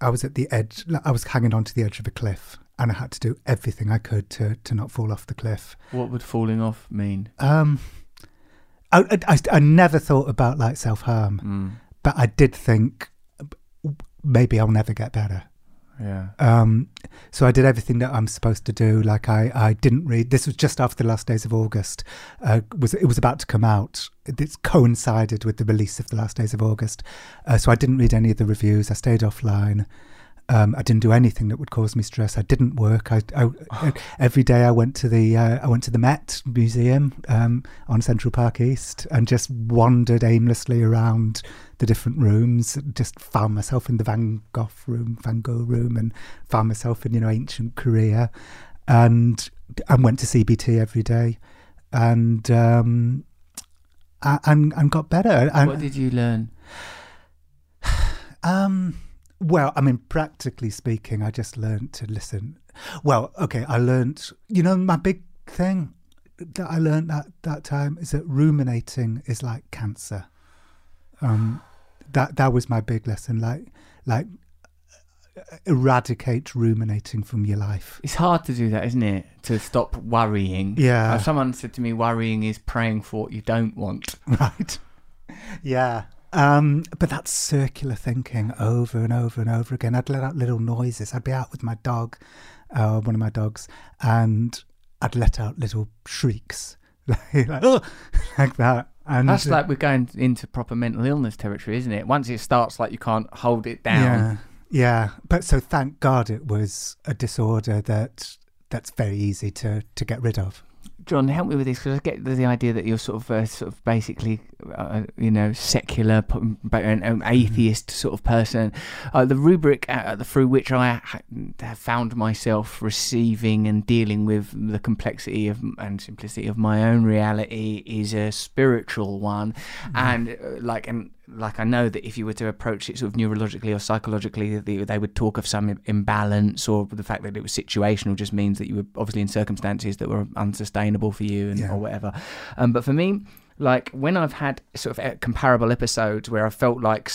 I was at the edge. I was hanging onto the edge of a cliff, and I had to do everything I could to to not fall off the cliff. What would falling off mean? Um, I, I, I never thought about like self harm, mm. But I did think maybe I'll never get better. Yeah. Um, so I did everything that I'm supposed to do. Like I, I didn't read. This was just after the last days of August. Uh, was it was about to come out. It coincided with the release of the last days of August. Uh, so I didn't read any of the reviews. I stayed offline. Um, I didn't do anything that would cause me stress. I didn't work. I, I every day I went to the uh, I went to the Met Museum um, on Central Park East and just wandered aimlessly around the different rooms. Just found myself in the Van Gogh room, Van Gogh room, and found myself in you know ancient Korea, and and went to CBT every day, and um, and and got better. And, what did you learn? Um well, I mean, practically speaking, I just learned to listen. Well, okay, I learned, you know, my big thing that I learned that that time is that ruminating is like cancer. Um, that that was my big lesson. Like, like eradicate ruminating from your life. It's hard to do that, isn't it? To stop worrying. Yeah. someone said to me, worrying is praying for what you don't want. Right. Yeah. Um, but that's circular thinking over and over and over again. I'd let out little noises. I'd be out with my dog, uh, one of my dogs, and I'd let out little shrieks, like, oh, like that. And that's like we're going into proper mental illness territory, isn't it? Once it starts, like you can't hold it down. Yeah, yeah. But so thank God it was a disorder that that's very easy to to get rid of. Jon, help me with this because I get the idea that you're sort of uh, sort of basically uh, you know, secular, an, an atheist sort of person. Uh, the rubric uh, through which I have found myself receiving and dealing with the complexity of and simplicity of my own reality is a spiritual one, and uh, like and like I know that if you were to approach it sort of neurologically or psychologically, they, they would talk of some imbalance, or the fact that it was situational just means that you were obviously in circumstances that were unsustainable for you and Yeah. or whatever. Um, but for me, like when I've had sort of comparable episodes where I felt like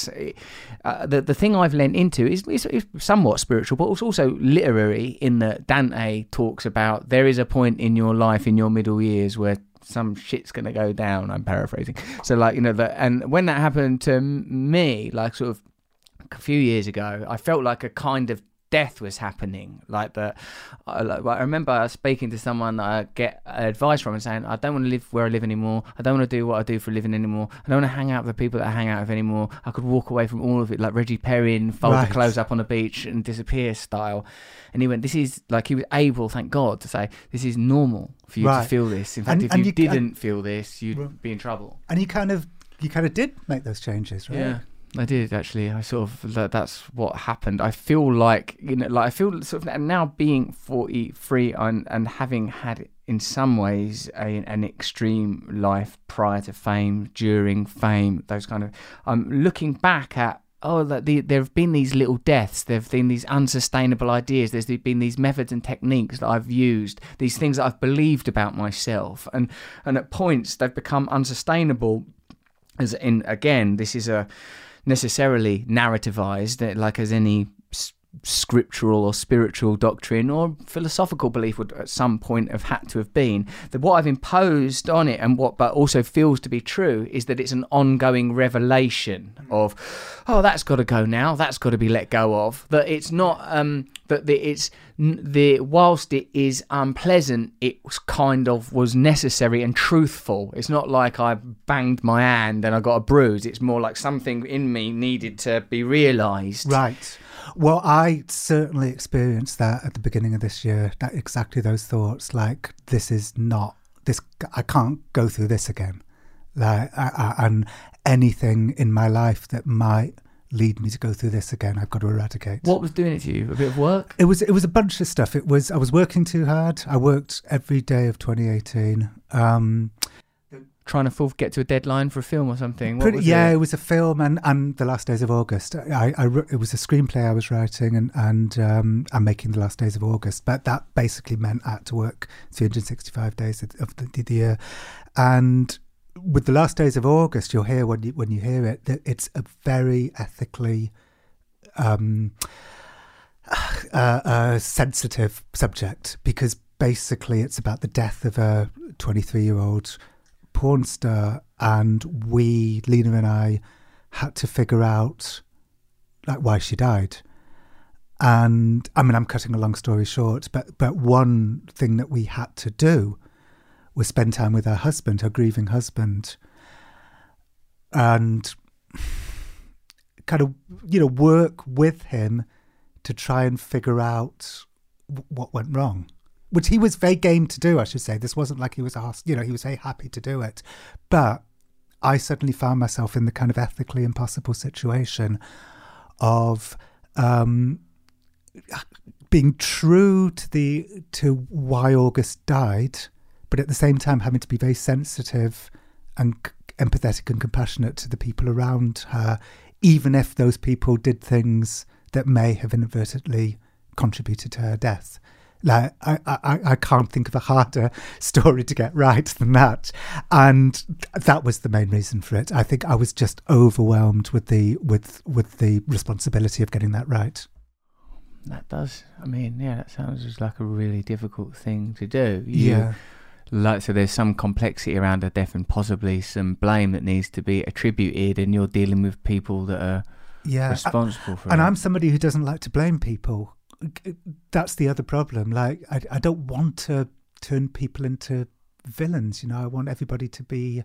uh, the the thing I've lent into is, is, is somewhat spiritual, but it's also literary. In that Dante talks about there is a point in your life in your middle years where some shit's gonna go down. I'm paraphrasing. So like you know that, and when that happened to me, like sort of a few years ago, I felt like a kind of death was happening. Like that, I, like, I remember speaking to someone that I get advice from and saying, "I don't want to live where I live anymore. I don't want to do what I do for a living anymore. I don't want to hang out with the people that I hang out with anymore. I could walk away from all of it, like Reggie Perrin and fold Right. the clothes up on the beach and disappear style." And he went, "This is like he was able, thank God, to say this is normal for you Right. to feel this. In fact, And- if and you, you- didn't feel this, you'd Right. be in trouble." And you kind of you kind of did make those changes, right? Yeah, I did actually. I sort of that, that's what happened. I feel like you know, like I feel sort of now being forty three and and having had in some ways a, an extreme life prior to fame, during fame, those kind of. I'm looking back at. Oh, that the, there have been these little deaths. There have been these unsustainable ideas. There's been these methods and techniques that I've used. These things that I've believed about myself, and and at points they've become unsustainable as in again this is a necessarily narrativized like as any scriptural or spiritual doctrine or philosophical belief would at some point have had to have been that what I've imposed on it and what but also feels to be true is that it's an ongoing revelation of oh that's got to go now. That's got to be let go of. That it's not um that the, it's the whilst it is unpleasant it was kind of was necessary and truthful. It's not like i banged my hand and i got a bruise. It's more like something in me needed to be realized. Right. Well, I certainly experienced that at the beginning of this year. That exactly those thoughts, like this is not this. I can't go through this again. Like, I, I, and anything in my life that might lead me to go through this again, I've got to eradicate. what was doing it to you a bit of work It was it was a bunch of stuff. It was I was working too hard. I worked every day of 2018. Um, trying to full get to a deadline for a film or something what pretty, yeah, it? it was a film and, and the last days of August. I, I it was a screenplay I was writing and and um, I'm making the last days of August. But that basically meant I had to work 365 days of of the, the year, and with the last days of August, you'll hear when you when you hear it that it's a very ethically. Um, uh, a sensitive subject because basically it's about the death of a 23 year old porn star and we lina and i had to figure out like why she died. And i mean i'm cutting a long story short but but one thing that we had to do was spend time with her husband her grieving husband. And kind of you know work with him to try and figure out w- what went wrong which he was very game to do i should say this wasn't like he was asked you know he was very happy to do it but i suddenly found myself in the kind of ethically impossible situation of um being true to the to why august died but at the same time having to be very sensitive and empathetic and compassionate to the people around her even if those people did things that may have inadvertently contributed to her death. Like I, I, I can't think of a harder story to get right than that, and that was the main reason for it. I think I was just overwhelmed with the with with the responsibility of getting that right. that does i mean yeah that sounds just like a really difficult thing to do You- like so there's some complexity around a death and possibly some blame that needs to be attributed and you're dealing with people that are yeah. responsible for and it. I'm somebody who doesn't like to blame people. That's the other problem. Like I, I don't want to turn people into villains. You know, I want everybody to be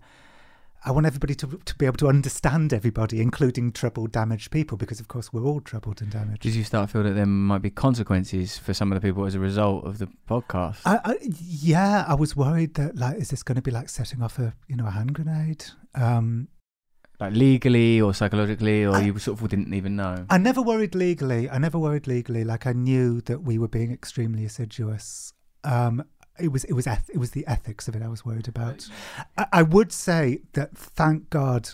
I want everybody to to be able to understand everybody, including troubled, damaged people, because of course we're all troubled and damaged. Did you start to feel that there might be consequences for some of the people as a result of the podcast? I, I, yeah, I was worried that like, is this going to be like setting off a you know a hand grenade? Um, like legally or psychologically, or I- you sort of didn't even know? I never worried legally. I never worried legally. Like I knew that we were being extremely assiduous. Um, it was it was eth- it was the ethics of it I was worried about. I, I would say that thank God,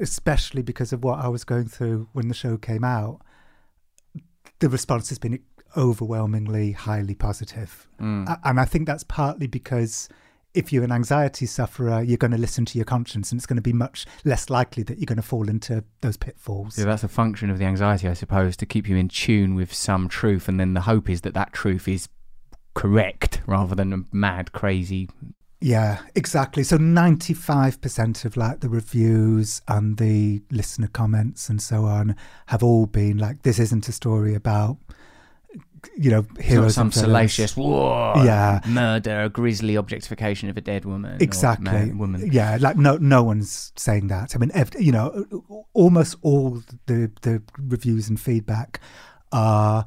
especially because of what I was going through when the show came out, the response has been overwhelmingly highly positive. Mm. And I think that's partly because if you're an anxiety sufferer, you're going to listen to your conscience and it's going to be much less likely that you're going to fall into those pitfalls. Yeah, that's a function of the anxiety, I suppose, to keep you in tune with some truth, and then the hope is that that truth is correct rather than a mad, crazy. Yeah, exactly. So 95% of like the reviews and the listener comments and so on have all been like, this isn't a story about, you know, It's heroes some salacious whoa, Yeah. murder, a grisly objectification of a dead woman. Exactly. man- woman. Yeah, like no, no one's saying that. I mean, ev- you know, almost all the the reviews and feedback are,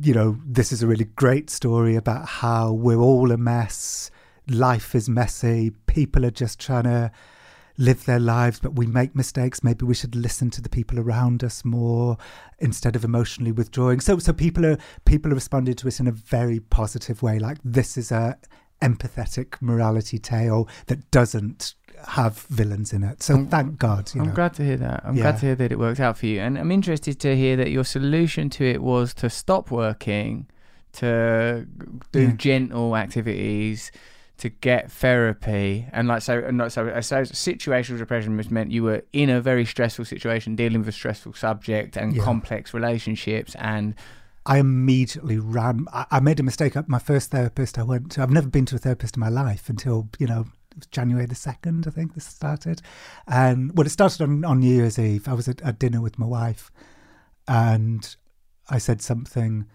you know, this is a really great story about how we're all a mess. Life is messy. People are just trying to live their lives, but we make mistakes. Maybe we should listen to the people around us more instead of emotionally withdrawing. So, so people are people are responding to it in a very positive way. Like this is a empathetic morality tale that doesn't have villains in it. So I'm- thank God. You I'm know. glad to hear that. I'm Yeah. glad to hear that it worked out for you. And I'm interested to hear that your solution to it was to stop working, to do Yeah. gentle activities, to get therapy. And like so, and like so, so situational depression which meant you were in a very stressful situation, dealing with a stressful subject and Yeah. complex relationships. And I immediately ran. I, I made a mistake. Uh, my first therapist I went to, I've never been to a therapist in my life until, you know, it was January the 2nd, I think this started. And well, it started on, on New Year's Eve. I was at, at dinner with my wife and I said something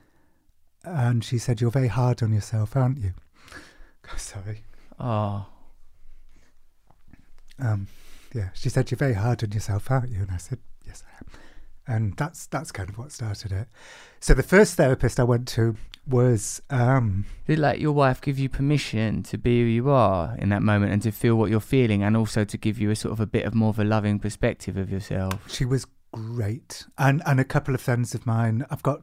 and she said, You're very hard on yourself, aren't you? Sorry. oh, Um, yeah, she said, You're very hard on yourself, aren't you? And I said, Yes, I am. And that's that's kind of what started it. So the first therapist I went to was um, did like your wife give you permission to be who you are in that moment and to feel what you're feeling, and also to give you a sort of a bit of more of a loving perspective of yourself? She was great, and and a couple of friends of mine. I've got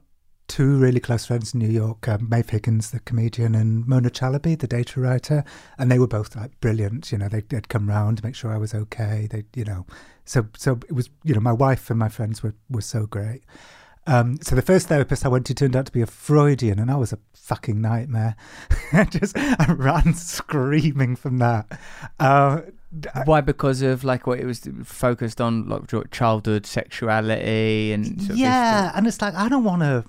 two really close friends in New York, um, Maeve Higgins, the comedian, and Mona Chalabi, the data writer, and they were both like brilliant. You know, they, they'd come round to make sure I was okay. They, you know, so so it was. You know, my wife and my friends were were so great. Um, so the first therapist I went to turned out to be a Freudian, and I was a fucking nightmare. I just I ran screaming from that. Uh, Why? Because of like what it was focused on, like childhood sexuality and yeah, and it's like I don't want to.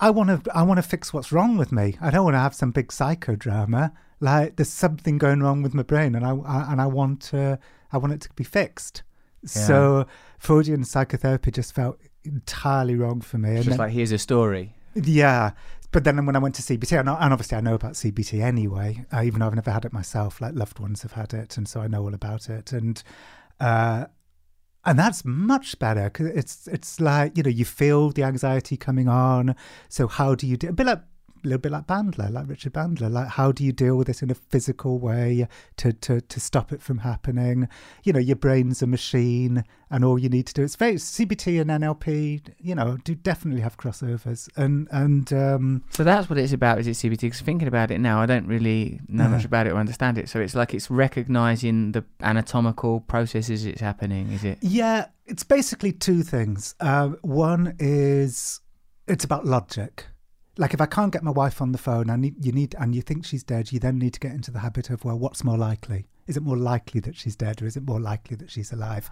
I want to. I want to fix what's wrong with me. I don't want to have some big psychodrama. Like there's something going wrong with my brain, and I, I and I want to. I want it to be fixed. So Freudian psychotherapy just felt entirely wrong for me. It's And just then- like here's a story. yeah, but then when I went to CBT, and obviously I know about CBT anyway, uh, even though I've never had it myself. Like loved ones have had it, and so I know all about it. And uh, and that's much better because it's it's like you know you feel the anxiety coming on. So how do you do? A bit like little bit like Bandler, like Richard Bandler. Like how do you deal with this in a physical way to to to stop it from happening? You know, your brain's a machine, and all you need to do is very CBT and NLP. You know, do definitely have crossovers, and and um, So that's what it's about, is it CBT? Because thinking about it now, I don't really know Uh-huh. much about it or understand it. So it's like it's recognizing the anatomical processes it's happening, is it? Yeah, it's basically two things. Uh, one is it's about logic. Like if I can't get my wife on the phone, I need you need and you think she's dead, you then need to get into the habit of well, what's more likely? Is it more likely that she's dead, or is it more likely that she's alive?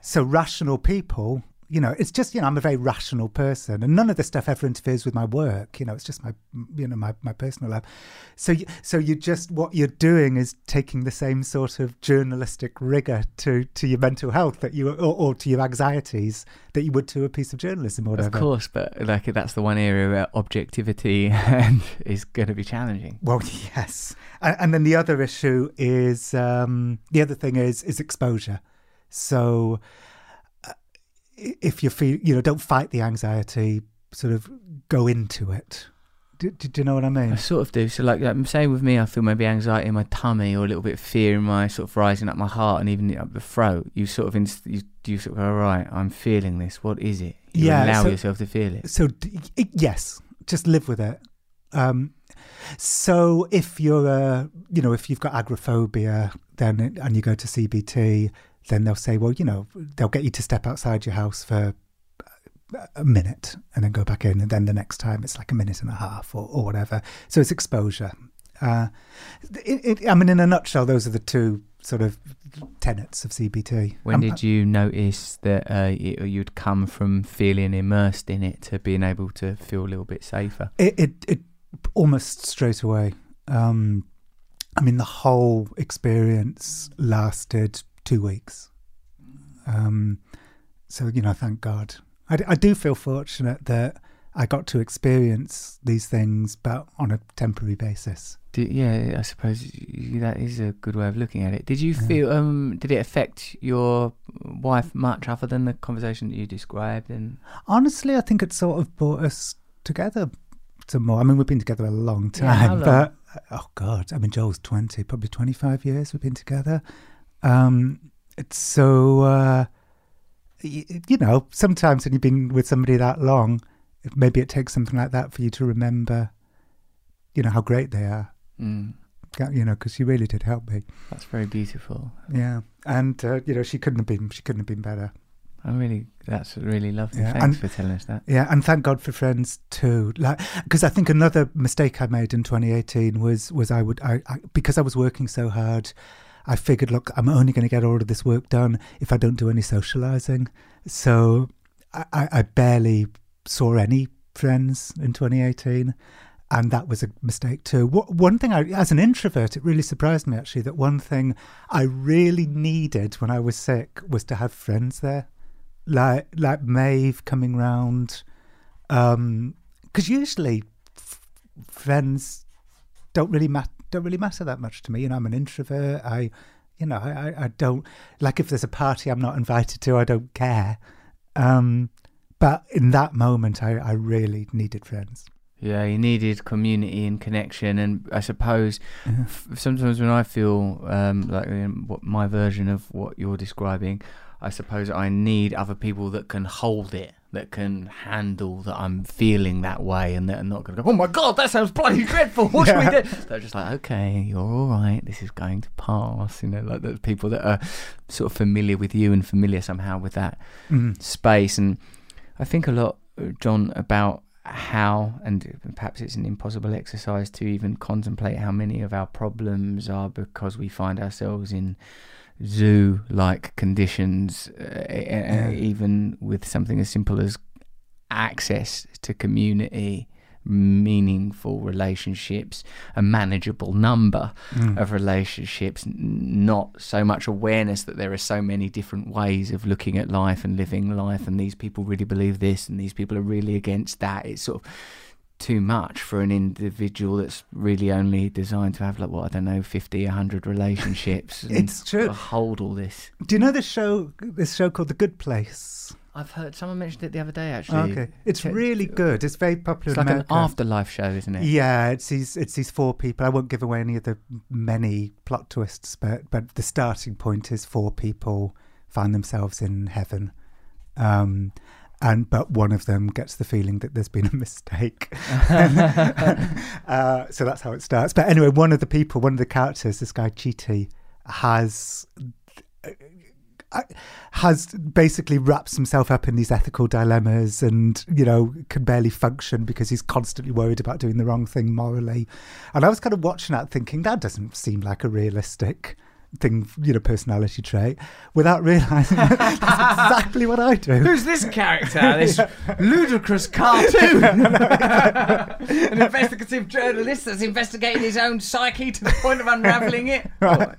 So rational people You know, it's just you know I'm a very rational person, and none of this stuff ever interferes with my work. You know, it's just my you know my, my personal life. So you, so you just what you're doing is taking the same sort of journalistic rigor to to your mental health that you or, or to your anxieties that you would to a piece of journalism or whatever. Of course, but like that's the one area where objectivity is going to be challenging. Well, yes, and, and then the other issue is um, the other thing is is exposure. So if you feel you know don't fight the anxiety, sort of go into it. Do, do, do you know what I mean? I sort of do. So, like, like, say with me, I feel maybe anxiety in my tummy or a little bit of fear in my sort of rising up my heart and even up the throat. You sort of inst- you, you sort of go, all right, I'm feeling this. What is it? You Yeah, allow so- yourself to feel it. So yes, just live with it. Um, so if you're a, you know, if you've got agoraphobia, then it- and you go to CBT, then they'll say, well, you know, they'll get you to step outside your house for a minute and then go back in, and then the next time it's like a minute and a half or, or whatever. So it's exposure. Uh, it, it, I mean, in a nutshell, those are the two sort of tenets of CBT. When Um, did you notice that uh, it, you'd come from feeling immersed in it to being able to feel a little bit safer? It it, it almost straight away. Um, I mean, the whole experience lasted two weeks. Um, so you know, thank God. I, d- I do feel fortunate that I got to experience these things, but on a temporary basis. Did, yeah, I suppose that is a good way of looking at it. Did you feel? Um, did it affect your wife much, other than the conversation that you described? And Honestly, I think it sort of brought us together some more. I mean, we've been together a long Yeah, time, long? but oh god, I mean, Joel's twenty, probably twenty-five years we've been together. Um, it's so uh, y- you know, sometimes when you've been with somebody that long, maybe it takes something like that for you to remember, you know, how great they are. mm, You know, because she really did help me. that's very beautiful. Yeah, and uh, you know, she couldn't have been. She couldn't have been better. I really, that's really lovely. Yeah, Thanks and- for telling us that. Yeah, and thank God for friends too. Like, because I think another mistake I made in 2018 was was I would I, I because I was working so hard, I figured, look, I'm only going to get all of this work done if I don't do any socializing. So I, I barely saw any friends in 2018. And that was a mistake too. One thing, I, as an introvert, it really surprised me actually that one thing I really needed when I was sick was to have friends there like like Maeve coming round, um, because usually f- friends don't really matter don't really matter that much to me. You know, I'm an introvert. I, you know, I, I, don't like if there's a party I'm not invited to. I don't care. Um, but in that moment, I, I really needed friends. Yeah, you needed community and connection, and I suppose Yeah. f- sometimes when I feel um, like in what my version of what you're describing, I suppose I need other people that can hold it, that can handle that I'm feeling that way, and that are not going to go, "Oh my god, that sounds bloody dreadful. What should we do?" They're just like, "Okay, you're all right. This is going to pass." You know, like the people that are sort of familiar with you and familiar somehow with that Mm. space. And I think a lot, uh, Jon, about how, and perhaps it's an impossible exercise to even contemplate how many of our problems are because we find ourselves in zoo like conditions, uh, uh, even with something as simple as access to community. Meaningful relationships, a manageable number Mm. of relationships, not so much awareness that there are so many different ways of looking at life and living life, and these people really believe this, and these people are really against that. It's sort of too much for an individual that's really only designed to have like what I don't know, 50, 100 relationships. and It's true. Hold all this. Do you know this show? This show called The Good Place. I've heard someone mentioned it the other day. Actually, Okay, it's really good. It's very popular. It's like an afterlife show, isn't it? Yeah, it's these it's these four people. I won't give away any of the many plot twists, but but the starting point is four people find themselves in heaven, um, and but one of them gets the feeling that there's been a mistake. uh, so that's how it starts. But anyway, one of the people, one of the characters, this guy Chidi, has uh, has basically wraps himself up in these ethical dilemmas and you know can barely function because he's constantly worried about doing the wrong thing morally and i was kind of watching that thinking that doesn't seem like a realistic thing, you know, personality trait, without realizing that's exactly what I do. Who's this character? This ludicrous cartoon. An investigative journalist that's investigating his own psyche to the point of unraveling it. Right.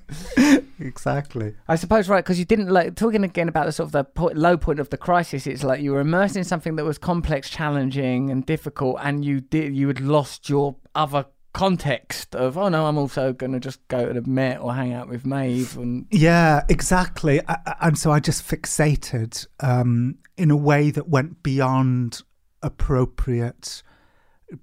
exactly. I suppose right because you didn't like talking again about the sort of the po- low point of the crisis. It's like you were immersed in something that was complex, challenging, and difficult, and you did you had lost your other context of oh no, I'm also going to just go to the Met or hang out with Maeve and Yeah, exactly. I, and so I just fixated um, in a way that went beyond appropriate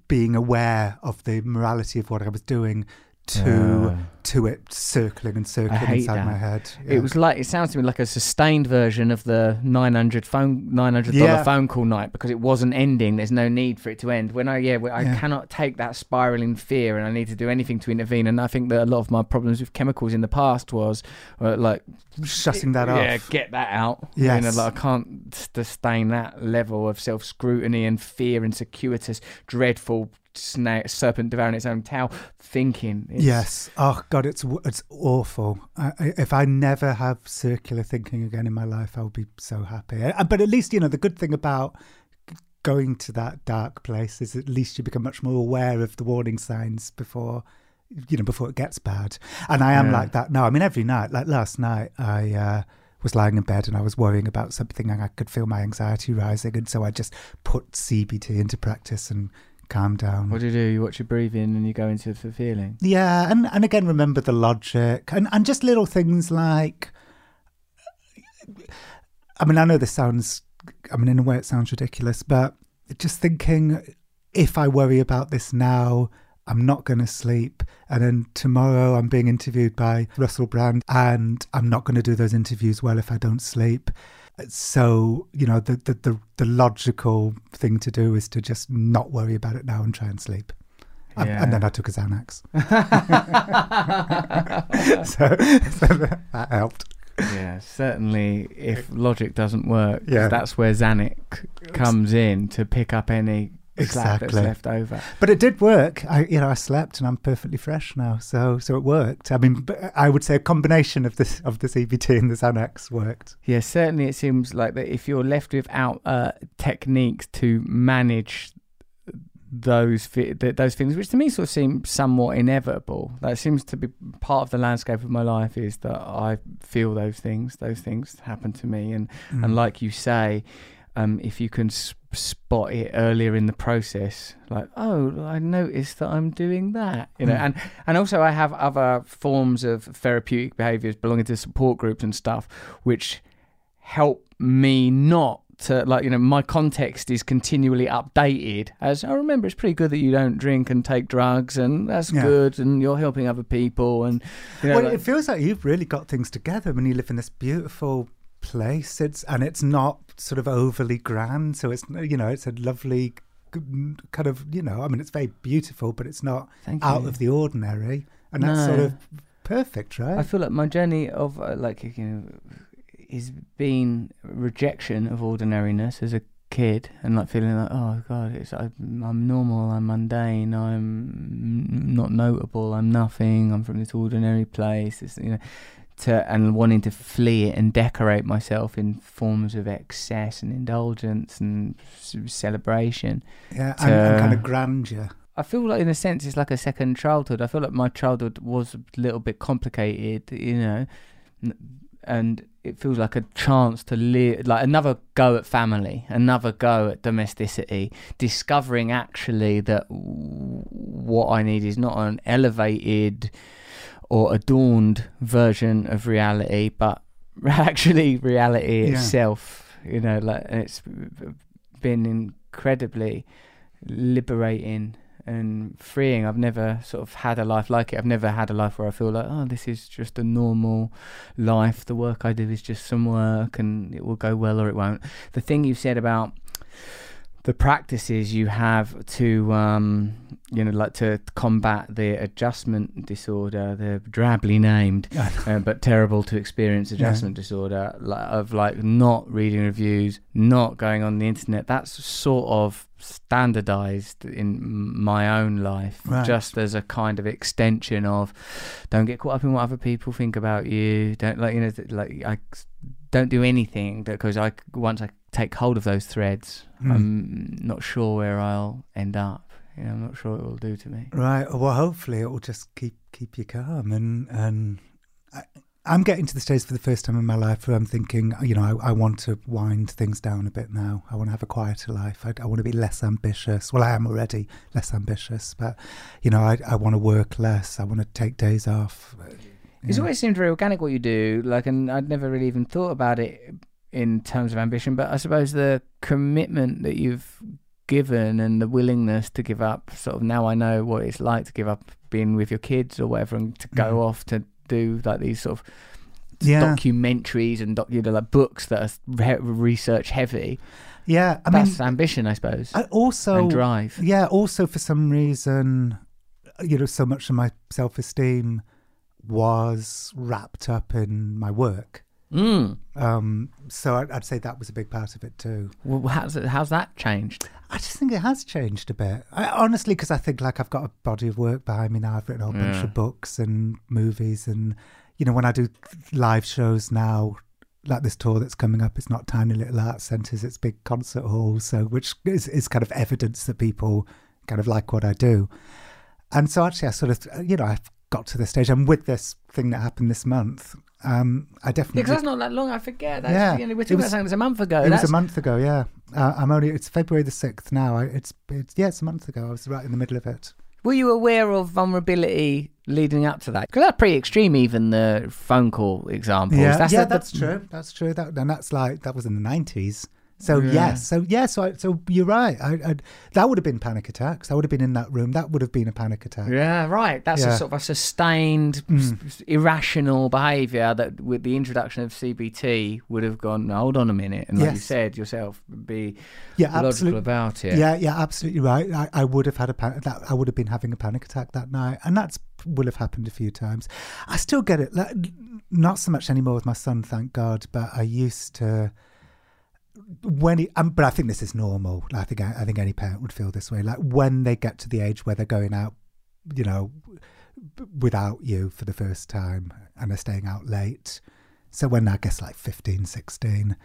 being aware of the morality of what I was doing to to it circling and circling inside that. my head. It was like it sounds to me like a sustained version of the nine hundred phone nine hundred dollar Yeah. phone call night because it wasn't ending. There's no need for it to end. When I yeah, I Yeah. cannot take that spiraling fear, and I need to do anything to intervene. And I think that a lot of my problems with chemicals in the past was uh, like shutting that off. yeah, get that out. You know, like I can't sustain that level of self scrutiny and fear and circuitous, dreadful snake serpent devouring its own tail thinking. It's- Yes. Oh God, it's it's awful. I, I, if I never have circular thinking again in my life, I'll be so happy. Uh, But at least you know the good thing about going to that dark place is at least you become much more aware of the warning signs before you know before it gets bad. And I am Yeah. like that now. I mean, every night, like last night, I. Uh, was lying in bed and I was worrying about something and I could feel my anxiety rising and so I just put CBT into practice and calmed down. What do you do? You watch your breathing and you go into the feeling. Yeah, and, and again, remember the logic and, and just little things like. I mean, I know this sounds, I mean, in a way, it sounds ridiculous, but just thinking if I worry about this now, I'm not going to sleep. And then tomorrow, I'm being interviewed by Russell Brand, and I'm not going to do those interviews well if I don't sleep. So, you know, the, the, the, the logical thing to do is to just not worry about it now and try and sleep. And- Yeah. And then I took a Xanax. so, so that helped. Yeah, certainly. If logic doesn't work, Yeah. that's where Xanax comes in to pick up any slack that's Exactly. left over. But it did work. I, you know, I slept and I'm perfectly fresh now. So, so it worked. I mean, I would say a combination of this of the CBT and the Xanax worked. Yeah, certainly. It seems like that if you're left without uh, techniques to manage those fi- th- those things, which to me sort of seem somewhat inevitable. That seems to be part of the landscape of my life. Is that I feel those things. Those things happen to me, and Mm. and like you say, um, if you can s- spot it earlier in the process, like oh, I noticed that I'm doing that, you know, Mm. and and also I have other forms of therapeutic behaviours belonging to support groups and stuff, which help me not to like you know my context is continually updated as I remember it's pretty good that you don't drink and take drugs and that's Yeah. good and you're helping other people and you know well, like- it feels like you've really got things together when you live in this beautiful place. It's and it's not sort of overly grand, so it's you know it's a lovely kind of you know I mean it's very beautiful, but it's not Thank out you. of the ordinary, and that's sort of perfect, right? I feel like my journey of uh, like you know is been rejection of ordinariness as a kid and like feeling like oh god it's I, I'm normal I'm mundane I'm not notable I'm nothing I'm from this ordinary place it's, you know to and wanting to flee it and decorate myself in forms of excess and indulgence and celebration yeah, and, and kind of grandeur. I feel like, in a sense, it's like a second childhood. I feel like my childhood was a little bit complicated, you know, and it feels like a chance to live, like another go at family, another go at domesticity, discovering actually that what I need is not an elevated or adorned version of reality, but actually reality Yeah. itself. You know, like it's been incredibly liberating and freeing. I've never sort of had a life like it. I've never had a life where I feel like, oh, this is just a normal life. The work I do is just some work and it will go well or it won't. The thing you said about the practices you have to um, you know like to combat the adjustment disorder the drably named uh, but terrible to experience adjustment disorder of like not reading reviews not going on the internet that's sort of standardized in my own life Right. just as a kind of extension of don't get caught up in what other people think about you. Don't like you know like i don't do anything because i once i take hold of those threads Mm. i'm not sure where i'll end up you know i'm not sure what it will do to me Right. Well, hopefully it will just keep keep you calm. And and I, I'm getting to the stage for the first time in my life where I'm thinking, you know, I, I want to wind things down a bit now. I want to have a quieter life. I, I want to be less ambitious. Well, I am already less ambitious, but you know, I I want to work less. I want to take days off. It's always seemed very organic what you do. Like, and I'd never really even thought about it in terms of ambition. But I suppose the commitment that you've given and the willingness to give up. Sort of now I know what it's like to give up being with your kids or whatever, and to go Mhm. off to do like these sort of Yeah. documentaries and doc, you know, like books that are research heavy. Yeah. I mean, That's ambition, I suppose, I also and drive. Yeah, also for some reason, you know, so much of my self esteem was wrapped up in my work. Mm. Um, so I'd, I'd say that was a big part of it too. Well, how's it, how's that changed? I just think it has changed a bit. I, honestly, because I think like I've got a body of work behind me now. I've written a whole bunch of books and movies, and you know, when I do live shows now, like this tour that's coming up, it's not tiny little art centres; it's big concert halls. So, which is, is kind of evidence that people kind of like what I do. And so, actually, I sort of, you know, I've got to the stage, and with this thing that happened this month, um, I definitely. Because that's not that long. I forget. That's, Yeah, you know, we're it was- about that's a month ago. It was a month ago, yeah. Uh, I'm only. It's February the sixth now. I, it's, it's yeah, it's a month ago. I was right in the middle of it. Were you aware of vulnerability leading up to that? Because that's pretty extreme. Even the phone call examples. Yeah, that's yeah, the- the- that's true. That's true. That and that's like that was in the nineties. So Yeah. yes, so yeah, so I, so you're right. I, I, that would have been panic attacks. I would have been in that room. That would have been a panic attack. Yeah, right. That's a sort of a sustained, Mm. s- irrational behaviour that, with the introduction of CBT, would have gone. Hold on a minute, and like you said yourself, be Yeah, logical absolutely. about it. Yeah, yeah, absolutely right. I, I would have had a panic. That I would have been having a panic attack that night, and that's will have happened a few times. I still get it. Like, not so much anymore with my son, thank God. But I used to when he. Um, but I think this is normal. I think I think any parent would feel this way. Like when they get to the age where they're going out, you know, without you for the first time, and they're staying out late. So when I guess like 15, 16,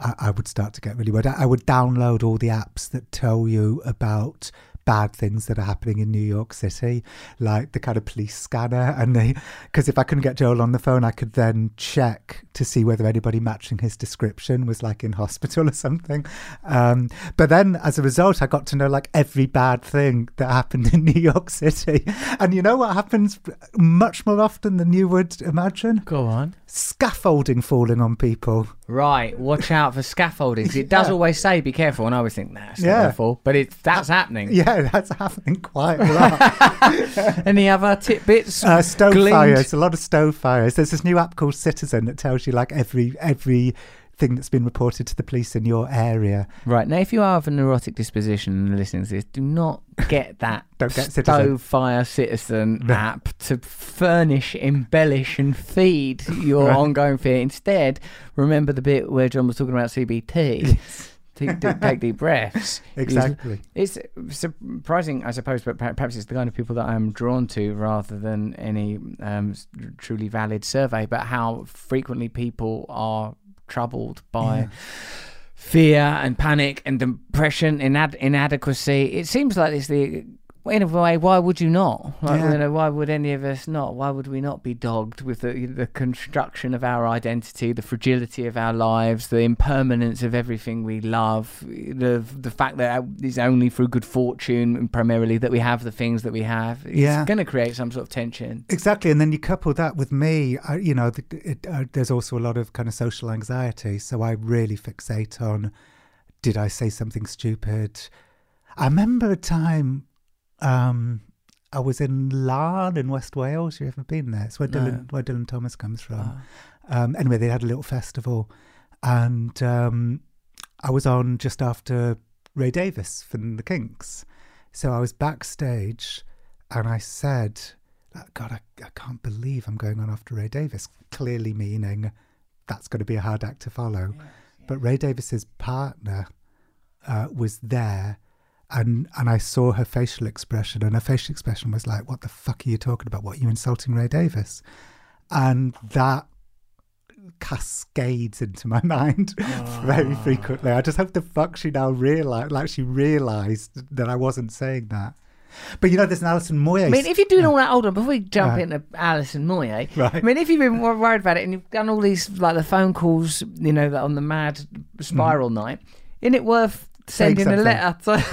I, I would start to get really worried. I, I would download all the apps that tell you about bad things that are happening in New York City, like the kind of police scanner. And they, because if I couldn't get Joel on the phone, I could then check to see whether anybody matching his description was like in hospital or something. Um, but then as a result, I got to know like every bad thing that happened in New York City. And you know what happens much more often than you would imagine? Go on. Scaffolding falling on people. Right, watch out for scaffolding. It does Yeah. always say be careful, and I always think, nah, it's Yeah. not awful, but it's that's happening. Yeah, that's happening quite a lot. Any other tidbits? uh, stove gleaned? fires, a lot of stove fires. There's this new app called Citizen that tells you like every every thing that's been reported to the police in your area. Right now, if you are of a neurotic disposition and listening to this, do not get that Don't get Citizen. Stove Fire Citizen No. app to furnish, embellish, and feed your Right. ongoing fear. Instead, remember the bit where Jon was talking about CBT. Take, take, take deep breaths. Exactly. It's surprising, I suppose, but perhaps it's the kind of people that I'm drawn to rather than any um, truly valid survey. But how frequently people are troubled by Yeah. fear and panic and depression, inad- inadequacy. It seems like it's the in a way. Why would you not? Like, Yeah. you know, why would any of us not? Why would we not be dogged with the the construction of our identity, the fragility of our lives, the impermanence of everything we love, the the fact that it's only through good fortune primarily that we have the things that we have. It's Yeah. going to create some sort of tension. Exactly, and then you couple that with me. I, you know, the, it, uh, there's also a lot of kind of social anxiety, so I really fixate on: did I say something stupid? I remember a time um, I was in Laugharne in West Wales. You ever been there? It's where No. Dylan where Dylan Thomas comes from. Um, anyway, they had a little festival, and um, I was on just after Ray Davies from the Kinks. So I was backstage and I said, God, I, I can't believe I'm going on after Ray Davies, clearly meaning that's going to be a hard act to follow. But Ray Davies's partner uh, was there and and I saw her facial expression, and her facial expression was like, "What the fuck are you talking about? What are you insulting Ray Davies?" And that cascades into my mind very ah. frequently. I just hope the fuck she now realized, like she realized that I wasn't saying that. But you know, there's an Alison Moyet. I mean, if you're doing all that, hold on, before we jump Right. into Alison Moyet, Right. I mean, if you've been worried about it and you've done all these, like the phone calls, you know, that on the mad spiral mm-hmm. night, isn't it worth sending a letter to,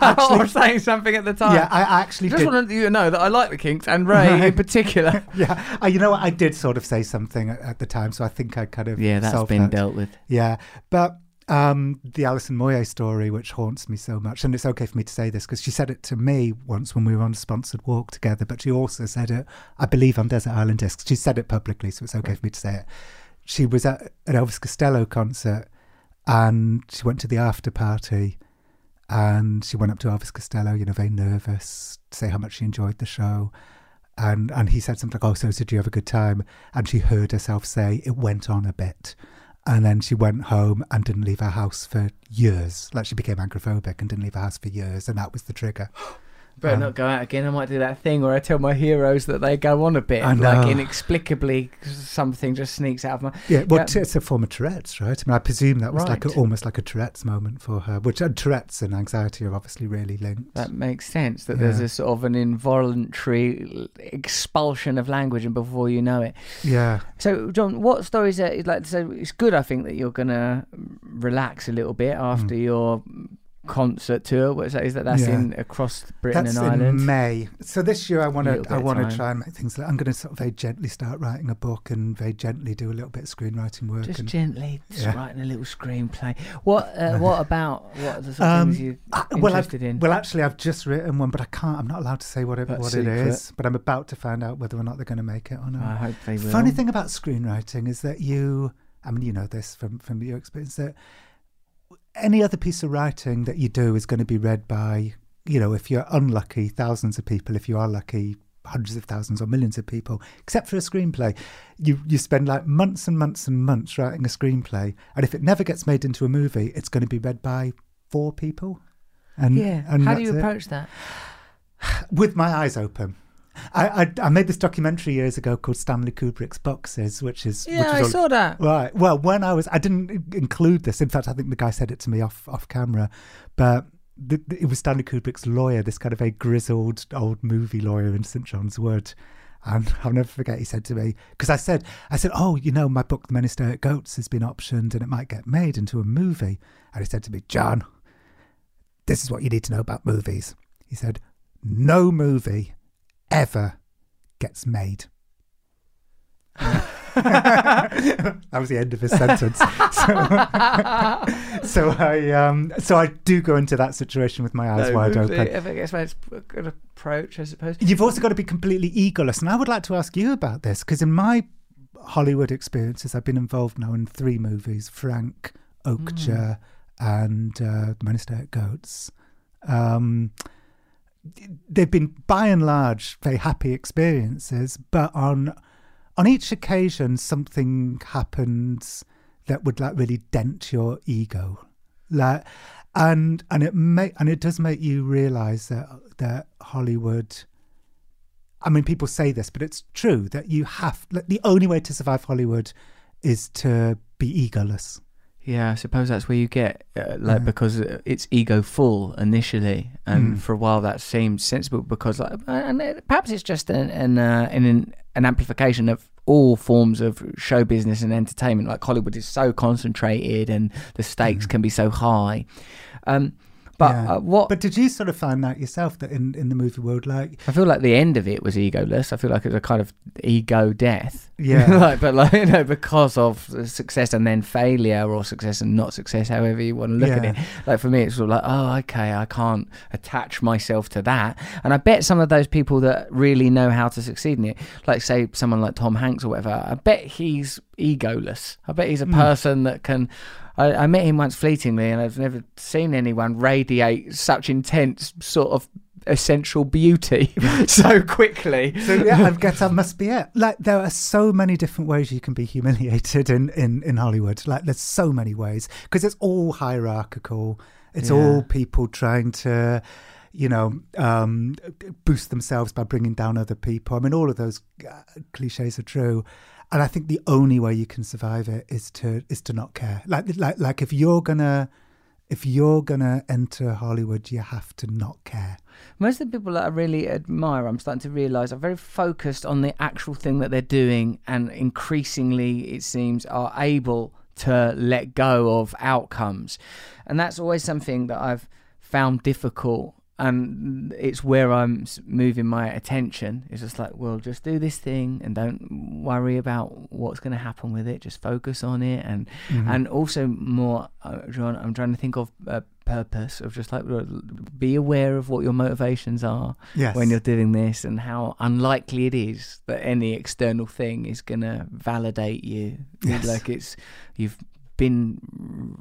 actually- or saying something at the time? yeah, I actually just did. wanted you to know that I like the Kinks and Ray in particular. yeah, uh, you know what? I did sort of say something at, at the time, so I think I kind of Yeah, that's solved been that. dealt with. Yeah, but um, the Alison Moyet story, which haunts me so much, and it's okay for me to say this because she said it to me once when we were on a sponsored walk together, but she also said it, I believe, on Desert Island Discs. She said it publicly, so it's okay for me to say it. She was at an Elvis Costello concert and she went to the after party and she went up to Elvis Costello, you know, very nervous, to say how much she enjoyed the show. And and he said something like, "Oh, so did you have a good time?" And she heard herself say, "It went on a bit." And then she went home and didn't leave her house for years. Like she became agoraphobic and didn't leave her house for years, and that was the trigger. Better Um, not go out again. I might do that thing where I tell my heroes that they go on a bit, I like inexplicably something just sneaks out of my. Yeah, well, Yeah. it's a form of Tourette's, right? I mean, I presume that was like a, almost like a Tourette's moment for her. Which and Tourette's and anxiety are obviously really linked. That makes sense. That there's Yeah. a sort of an involuntary expulsion of language, and before you know it. yeah, So, Jon, what stories are like? So it's good. I think that you're gonna relax a little bit after your concert tour. What is that? Is that that's. Yeah. in across Britain that's and Ireland? in May. So this year, I want to I want to try and make things. I'm going to sort of very gently start writing a book and very gently do a little bit of screenwriting work. Just and, gently, just Yeah. writing a little screenplay. What? Uh, what about? What are the sort of Um, things you well, I've, in? well, actually, I've just written one, but I can't. I'm not allowed to say what it, what secret. is. But I'm about to find out whether or not they're going to make it or not. I hope they will. Funny thing about screenwriting is that you, I mean, you know this from from your experience that any other piece of writing that you do is going to be read by, you know, if you're unlucky, thousands of people. If you are lucky, hundreds of thousands or millions of people. Except for a screenplay, you you spend like months and months and months writing a screenplay, and if it never gets made into a movie, it's going to be read by four people. And Yeah. and How do you that's it approach that? with my eyes open. I, I I made this documentary years ago called Stanley Kubrick's Boxes, which is which Yeah, is I all- saw that. Right. Well, when I was, I didn't include this. In fact, I think the guy said it to me off off camera, but the, the- it was Stanley Kubrick's lawyer, this kind of a grizzled old movie lawyer in St Jon's Wood. And I'll never forget, he said to me, because I said, I said, oh, you know, my book, The Men Who Stare at Goats, has been optioned and it might get made into a movie. And he said to me, John, this is what you need to know about movies. He said, no movie ever gets made. that was the end of his sentence. So, so I um, so I do go into that situation with my eyes wide open. If I think it's a good approach, I suppose. You've also got to be completely egoless, and I would like to ask you about this because in my Hollywood experiences, I've been involved now in three movies: Frank, Okja, and uh, The Men Who Stare at Goats. Um, they've been by and large very happy experiences, but on on each occasion something happens that would like really dent your ego, like, and and it make and it does make you realize that that Hollywood. I mean, people say this, but it's true that you have like, the only way to survive Hollywood is to be egoless. Yeah, I suppose that's where you get uh, like Yeah. because uh, it's ego full initially, and Mm. for a while that seemed sensible because like, and it- perhaps it's just an an, uh, an an amplification of all forms of show business and entertainment. Like Hollywood is so concentrated, and the stakes can be so high. Um, but. Yeah. uh, what But did you sort of find that yourself that in, in the movie world, like, I feel like the end of it was egoless. I feel like it was a kind of ego death. Yeah. like, but like you know, because of success and then failure, or success and not success, however you want to look at it. Like for me, it's sort of like, oh, okay, I can't attach myself to that. And I bet some of those people that really know how to succeed in it, like say someone like Tom Hanks or whatever, I bet he's egoless. I bet he's a Mm. person that can. I, I met him once fleetingly, and I've never seen anyone radiate such intense sort of essential beauty so quickly. So yeah, I guess that must be it. Like there are so many different ways you can be humiliated in in in Hollywood. Like there's so many ways because it's all hierarchical. It's Yeah. all people trying to, you know, um, boost themselves by bringing down other people. I mean, all of those uh, cliches are true. And I think the only way you can survive it is to is to not care. Like like like if you're gonna if you're gonna enter Hollywood, you have to not care. Most of the people that I really admire, I'm starting to realise, are very focused on the actual thing that they're doing, and increasingly, it seems, are able to let go of outcomes. And that's always something that I've found difficult. And it's where I'm moving my attention. It's just like, well, just do this thing and don't worry about what's going to happen with it. Just focus on it. And Mm-hmm. and also more, uh, Jon, I'm trying to think of a purpose of just like be aware of what your motivations are Yes. when you're doing this and how unlikely it is that any external thing is going to validate you. Yes. Like it's, you've been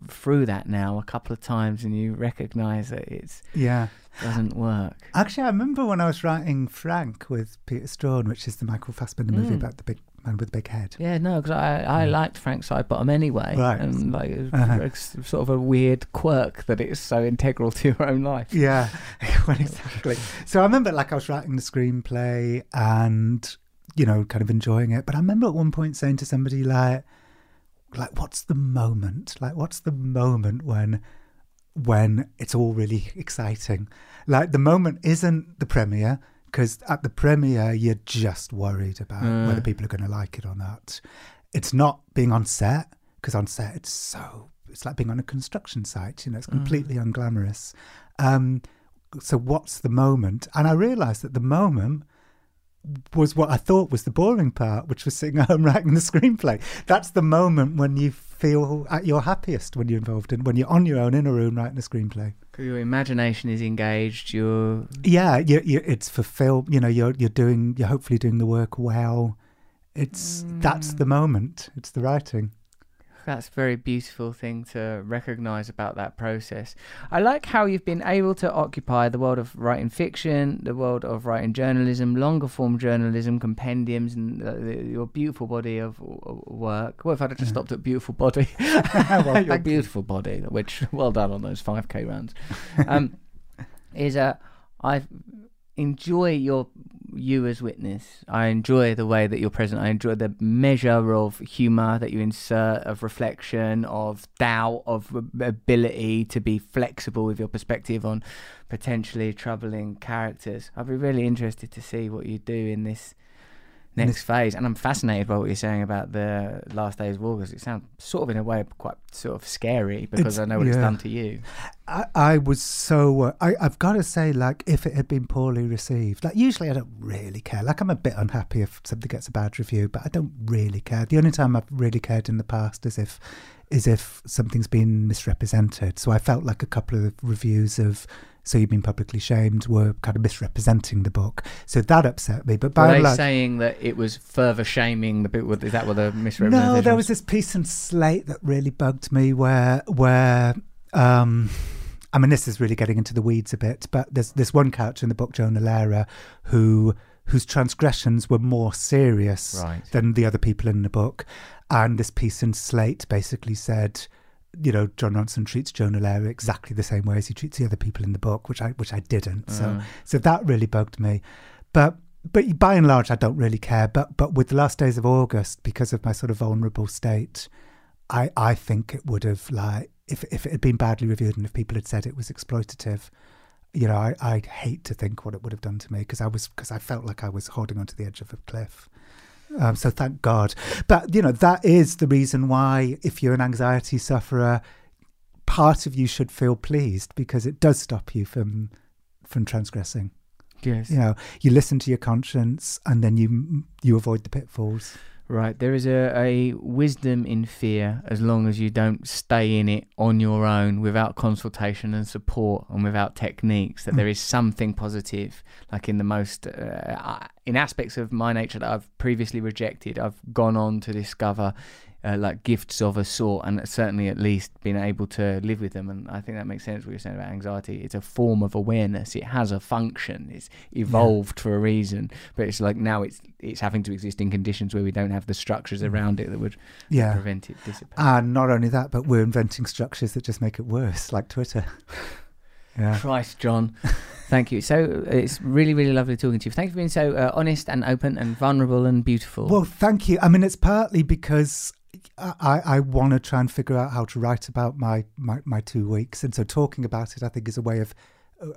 through that now a couple of times and you recognize that it's yeah. Doesn't work. Actually, I remember when I was writing Frank with Peter Straughan, which is the Michael Fassbender movie Mm. about the big man with the big head. Yeah, no, because I, I liked Frank Sidebottom anyway. Right. And like, Uh-huh. sort of a weird quirk that it's so integral to your own life. Yeah, well, exactly. So I remember, like, I was writing the screenplay and you know, kind of enjoying it. But I remember at one point saying to somebody, like, like, what's the moment? Like, what's the moment when when it's all really exciting? Like, the moment isn't the premiere because at the premiere you're just worried about Mm. whether people are going to like it or not. It's not being on set because on set it's so it's like being on a construction site. You know, it's completely unglamorous. Um, so what's the moment? And I realised that the moment was what I thought was the boring part, which was sitting at home writing the screenplay. That's the moment when you feel at your happiest when you're involved in when you're on your own in a room writing a screenplay. your imagination is engaged. You're Yeah, you, you, it's fulfilled. You know, you're you're doing you're hopefully doing the work well. It's that's mm. the moment. It's the writing. That's a very beautiful thing to recognize about that process. I like how you've been able to occupy the world of writing fiction, the world of writing journalism, longer form journalism, compendiums, and uh, the, your beautiful body of work. What if I'd just stopped at beautiful body? your thank you. beautiful body, which well done on those 5k rounds. Um, is uh, I enjoy your you as witness. I enjoy the way that you're present. I enjoy the measure of humor that you insert, of reflection, of doubt, of ability to be flexible with your perspective on potentially troubling characters. I'd be really interested to see what you do in this next. Phase. And I'm fascinated by what you're saying about the last days of war because it sounds sort of in a way quite sort of scary because It's- I know what it's done to you. I, I was so uh, I, I've got to say like if it had been poorly received like usually I don't really care. Like I'm a bit unhappy if something gets a bad review but I don't really care. The only time I've really cared in the past is if is if something's been misrepresented. So I felt like a couple of reviews of so you've been publicly shamed were kind of misrepresenting the book so that upset me but by Were they large, saying that it was further shaming the bit? Is that what the misrepresentation? no, there was? this piece in Slate that really bugged me where where um I mean this is really getting into the weeds a bit, but there's this one character in the book, Jonah Lehrer, who whose transgressions were more serious Right. than the other people in the book. And this piece in Slate basically said, you know, Jon Ronson treats Jonah Lehrer exactly the same way as he treats the other people in the book, which I which I didn't. So Mm. so that really bugged me. But but by and large, I don't really care. But but with the last days of August, because of my sort of vulnerable state, I I think it would have like if if it had been badly reviewed and if people had said it was exploitative, you know, I I'd hate to think what it would have done to me because I was because I felt like I was holding onto the edge of a cliff. Um, so thank God. But you know that is the reason why if you're an anxiety sufferer, part of you should feel pleased because it does stop you from from transgressing. yes. You know, you listen to your conscience and then you you avoid the pitfalls. Right. There is a, a wisdom in fear as long as you don't stay in it on your own without consultation and support and without techniques. That there is something positive, like in the most, uh, in aspects of my nature that I've previously rejected, I've gone on to discover uh, like gifts of a sort, and certainly at least being able to live with them. And I think that makes sense. What you're saying about anxiety, it's a form of awareness. It has a function. It's evolved for a reason, but it's like now it's it's having to exist in conditions where we don't have the structures around it that would Yeah. prevent it dissipating. And not only that, but we're inventing structures that just make it worse, like Twitter. yeah. Christ, Jon. Thank you. So it's really, really lovely talking to you. Thank you for being so uh, honest and open and vulnerable and beautiful. Well, thank you. I mean, it's partly because I, I, want to try and figure out how to write about my, my, my two weeks. And so talking about it, I think, is a way of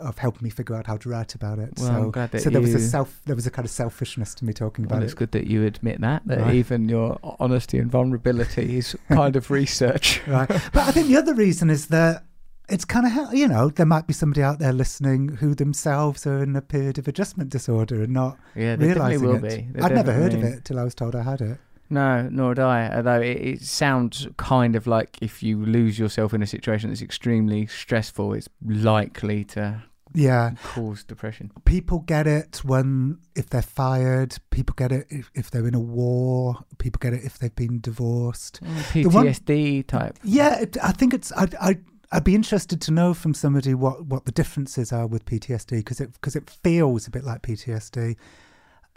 of helping me figure out how to write about it. Well, so, I'm glad that so there was a self, there was a kind of selfishness to me talking well, about it's it. It's good that you admit that, that Right. even your honesty and vulnerability is kind of research. right. But I think the other reason is that it's kind of you know there might be somebody out there listening who themselves are in a period of adjustment disorder and not Yeah, realizing will it. be. I'd never heard of it till I was told I had it. No, nor do I. Although it, it sounds kind of like if you lose yourself in a situation that's extremely stressful, it's likely to Yeah, cause depression. people get it when if they're fired. People get it if, if they're in a war. People get it if they've been divorced. The one- PTSD type. Yeah, it, I think it's. I, I I'd be interested to know from somebody what, what the differences are with PTSD because it because it feels a bit like PTSD.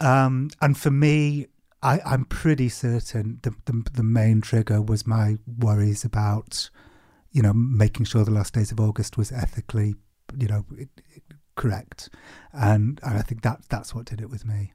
Um, and for me, I, I'm pretty certain the, the the main trigger was my worries about, you know, making sure the last days of August was ethically, you know, it, it, correct, and, and I think that that's what did it with me.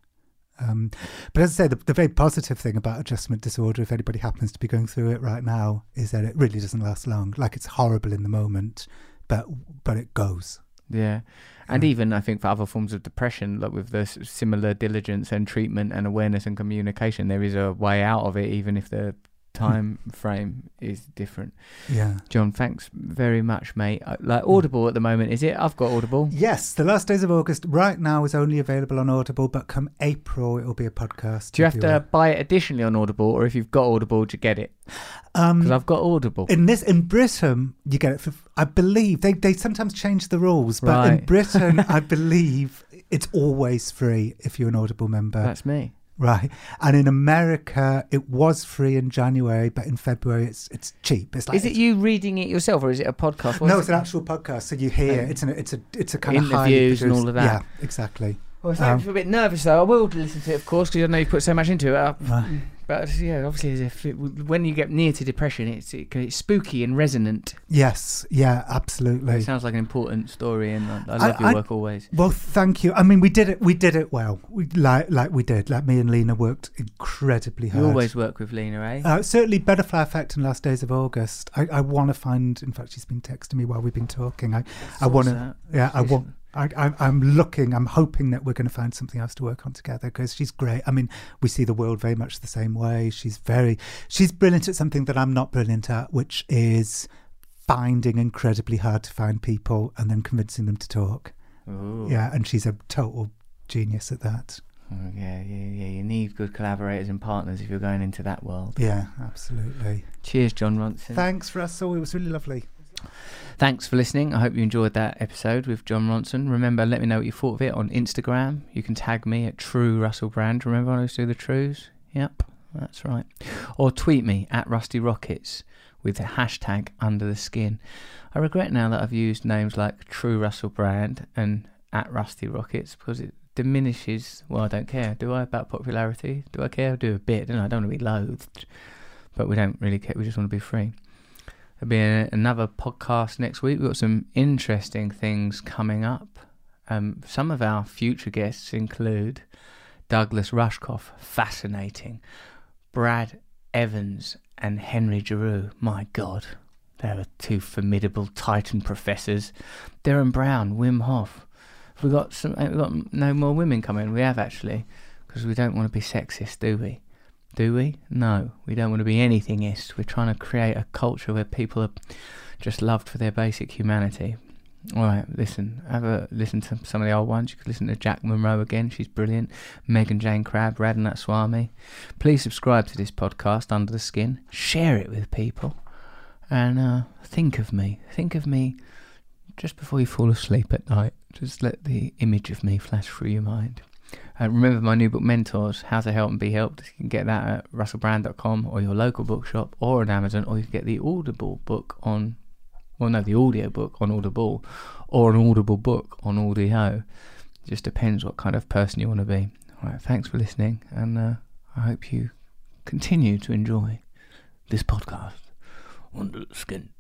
Um, but as I say, the, the very positive thing about adjustment disorder, if anybody happens to be going through it right now, is that it really doesn't last long. Like it's horrible in the moment, but but it goes. Yeah. And Yeah. even I think for other forms of depression, like with the similar diligence and treatment and awareness and communication, there is a way out of it, even if the time frame is different. Yeah. Jon, thanks very much, mate. Uh, Like Audible at the moment, is it? I've got Audible. Yes, the last days of August right now is only available on Audible, but come April it will be a podcast. Do you have to everywhere. buy it additionally on Audible, or if you've got Audible, do you get it? Because Um, I've got Audible. in this in Britain, you get it for. I believe they they sometimes change the rules, but in Britain, I believe it's always free if you're an Audible member. That's me. Right. And in America, it was free in January, but in February, it's it's cheap. It's like Is it you reading it yourself, or is it a podcast? What No, it's it? an actual podcast. So you hear Oh. it's an it's a it's a kind of Interviews and all of that. Yeah, exactly. Well, Um, I'm a bit nervous though. I will listen to it, of course, because I know you put so much into it. Uh, Right. But yeah, obviously, if it, when you get near to depression, it's it, it's spooky and resonant. Yes. Yeah. Absolutely. It sounds like an important story, and I, I I- love your I- work always. Well, thank you. I mean, we did it. We did it well. We like like we did. Like me and Lina worked incredibly hard. You always work with Lina, eh? Uh, certainly, Butterfly Effect and Last Days of August. I, I want to find. In fact, she's been texting me while we've been talking. I, I want to. Yeah, I want. I, I, I'm looking. I'm hoping that we're going to find something else to work on together because she's great. I mean, we see the world very much the same way. She's very. She's brilliant at something that I'm not brilliant at, which is finding incredibly hard to find people and then convincing them to talk. Ooh. Yeah, and she's a total genius at that. Oh, yeah, yeah, yeah. You need good collaborators and partners if you're going into that world. Yeah, absolutely. Cheers, Jon Ronson. Thanks, Russell. It was really lovely. Thanks for listening. I hope you enjoyed that episode with Jon Ronson. Remember, let me know what you thought of it on Instagram. You can tag me at True Russell Brand. Remember I always do the trues? Yep, that's right. Or tweet me at Rusty Rockets with the hashtag Under the Skin. I regret now that I've used names like True Russell Brand and at Rusty Rockets because it diminishes. Well, I don't care, do I? About popularity? Do I care? I do a bit, don't I? I don't want to be loathed, but we don't really care. We just want to be free. There'll be a, another podcast next week. We've got some interesting things coming up. Um, some of our future guests include Douglas Rushkoff, fascinating. Brad Evans and Henry Giroux, my God, they were two formidable Titan professors. Derren Brown, Wim Hof. Have we got some? Have we got no more women coming? We have actually, because we don't want to be sexist, do we? Do we? No, we don't want to be anythingist. We're trying to create a culture where people are just loved for their basic humanity. All right, listen. Have a listen to some of the old ones. You could listen to Jack Monroe again. She's brilliant. Megan Jane Crabb, Radhanath Swami. Please subscribe to this podcast, Under the Skin. Share it with people, and uh, think of me. Think of me just before you fall asleep at night. Just let the image of me flash through your mind. Uh, remember my new book, Mentors How to Help and Be Helped. You can get that at russellbrand.com or your local bookshop or on Amazon, or you can get the Audible book on, well, no, the audio book on Audible or an Audible book on Audio. It Just depends what kind of person you want to be. All right, thanks for listening, and uh, I hope you continue to enjoy this podcast under the skin.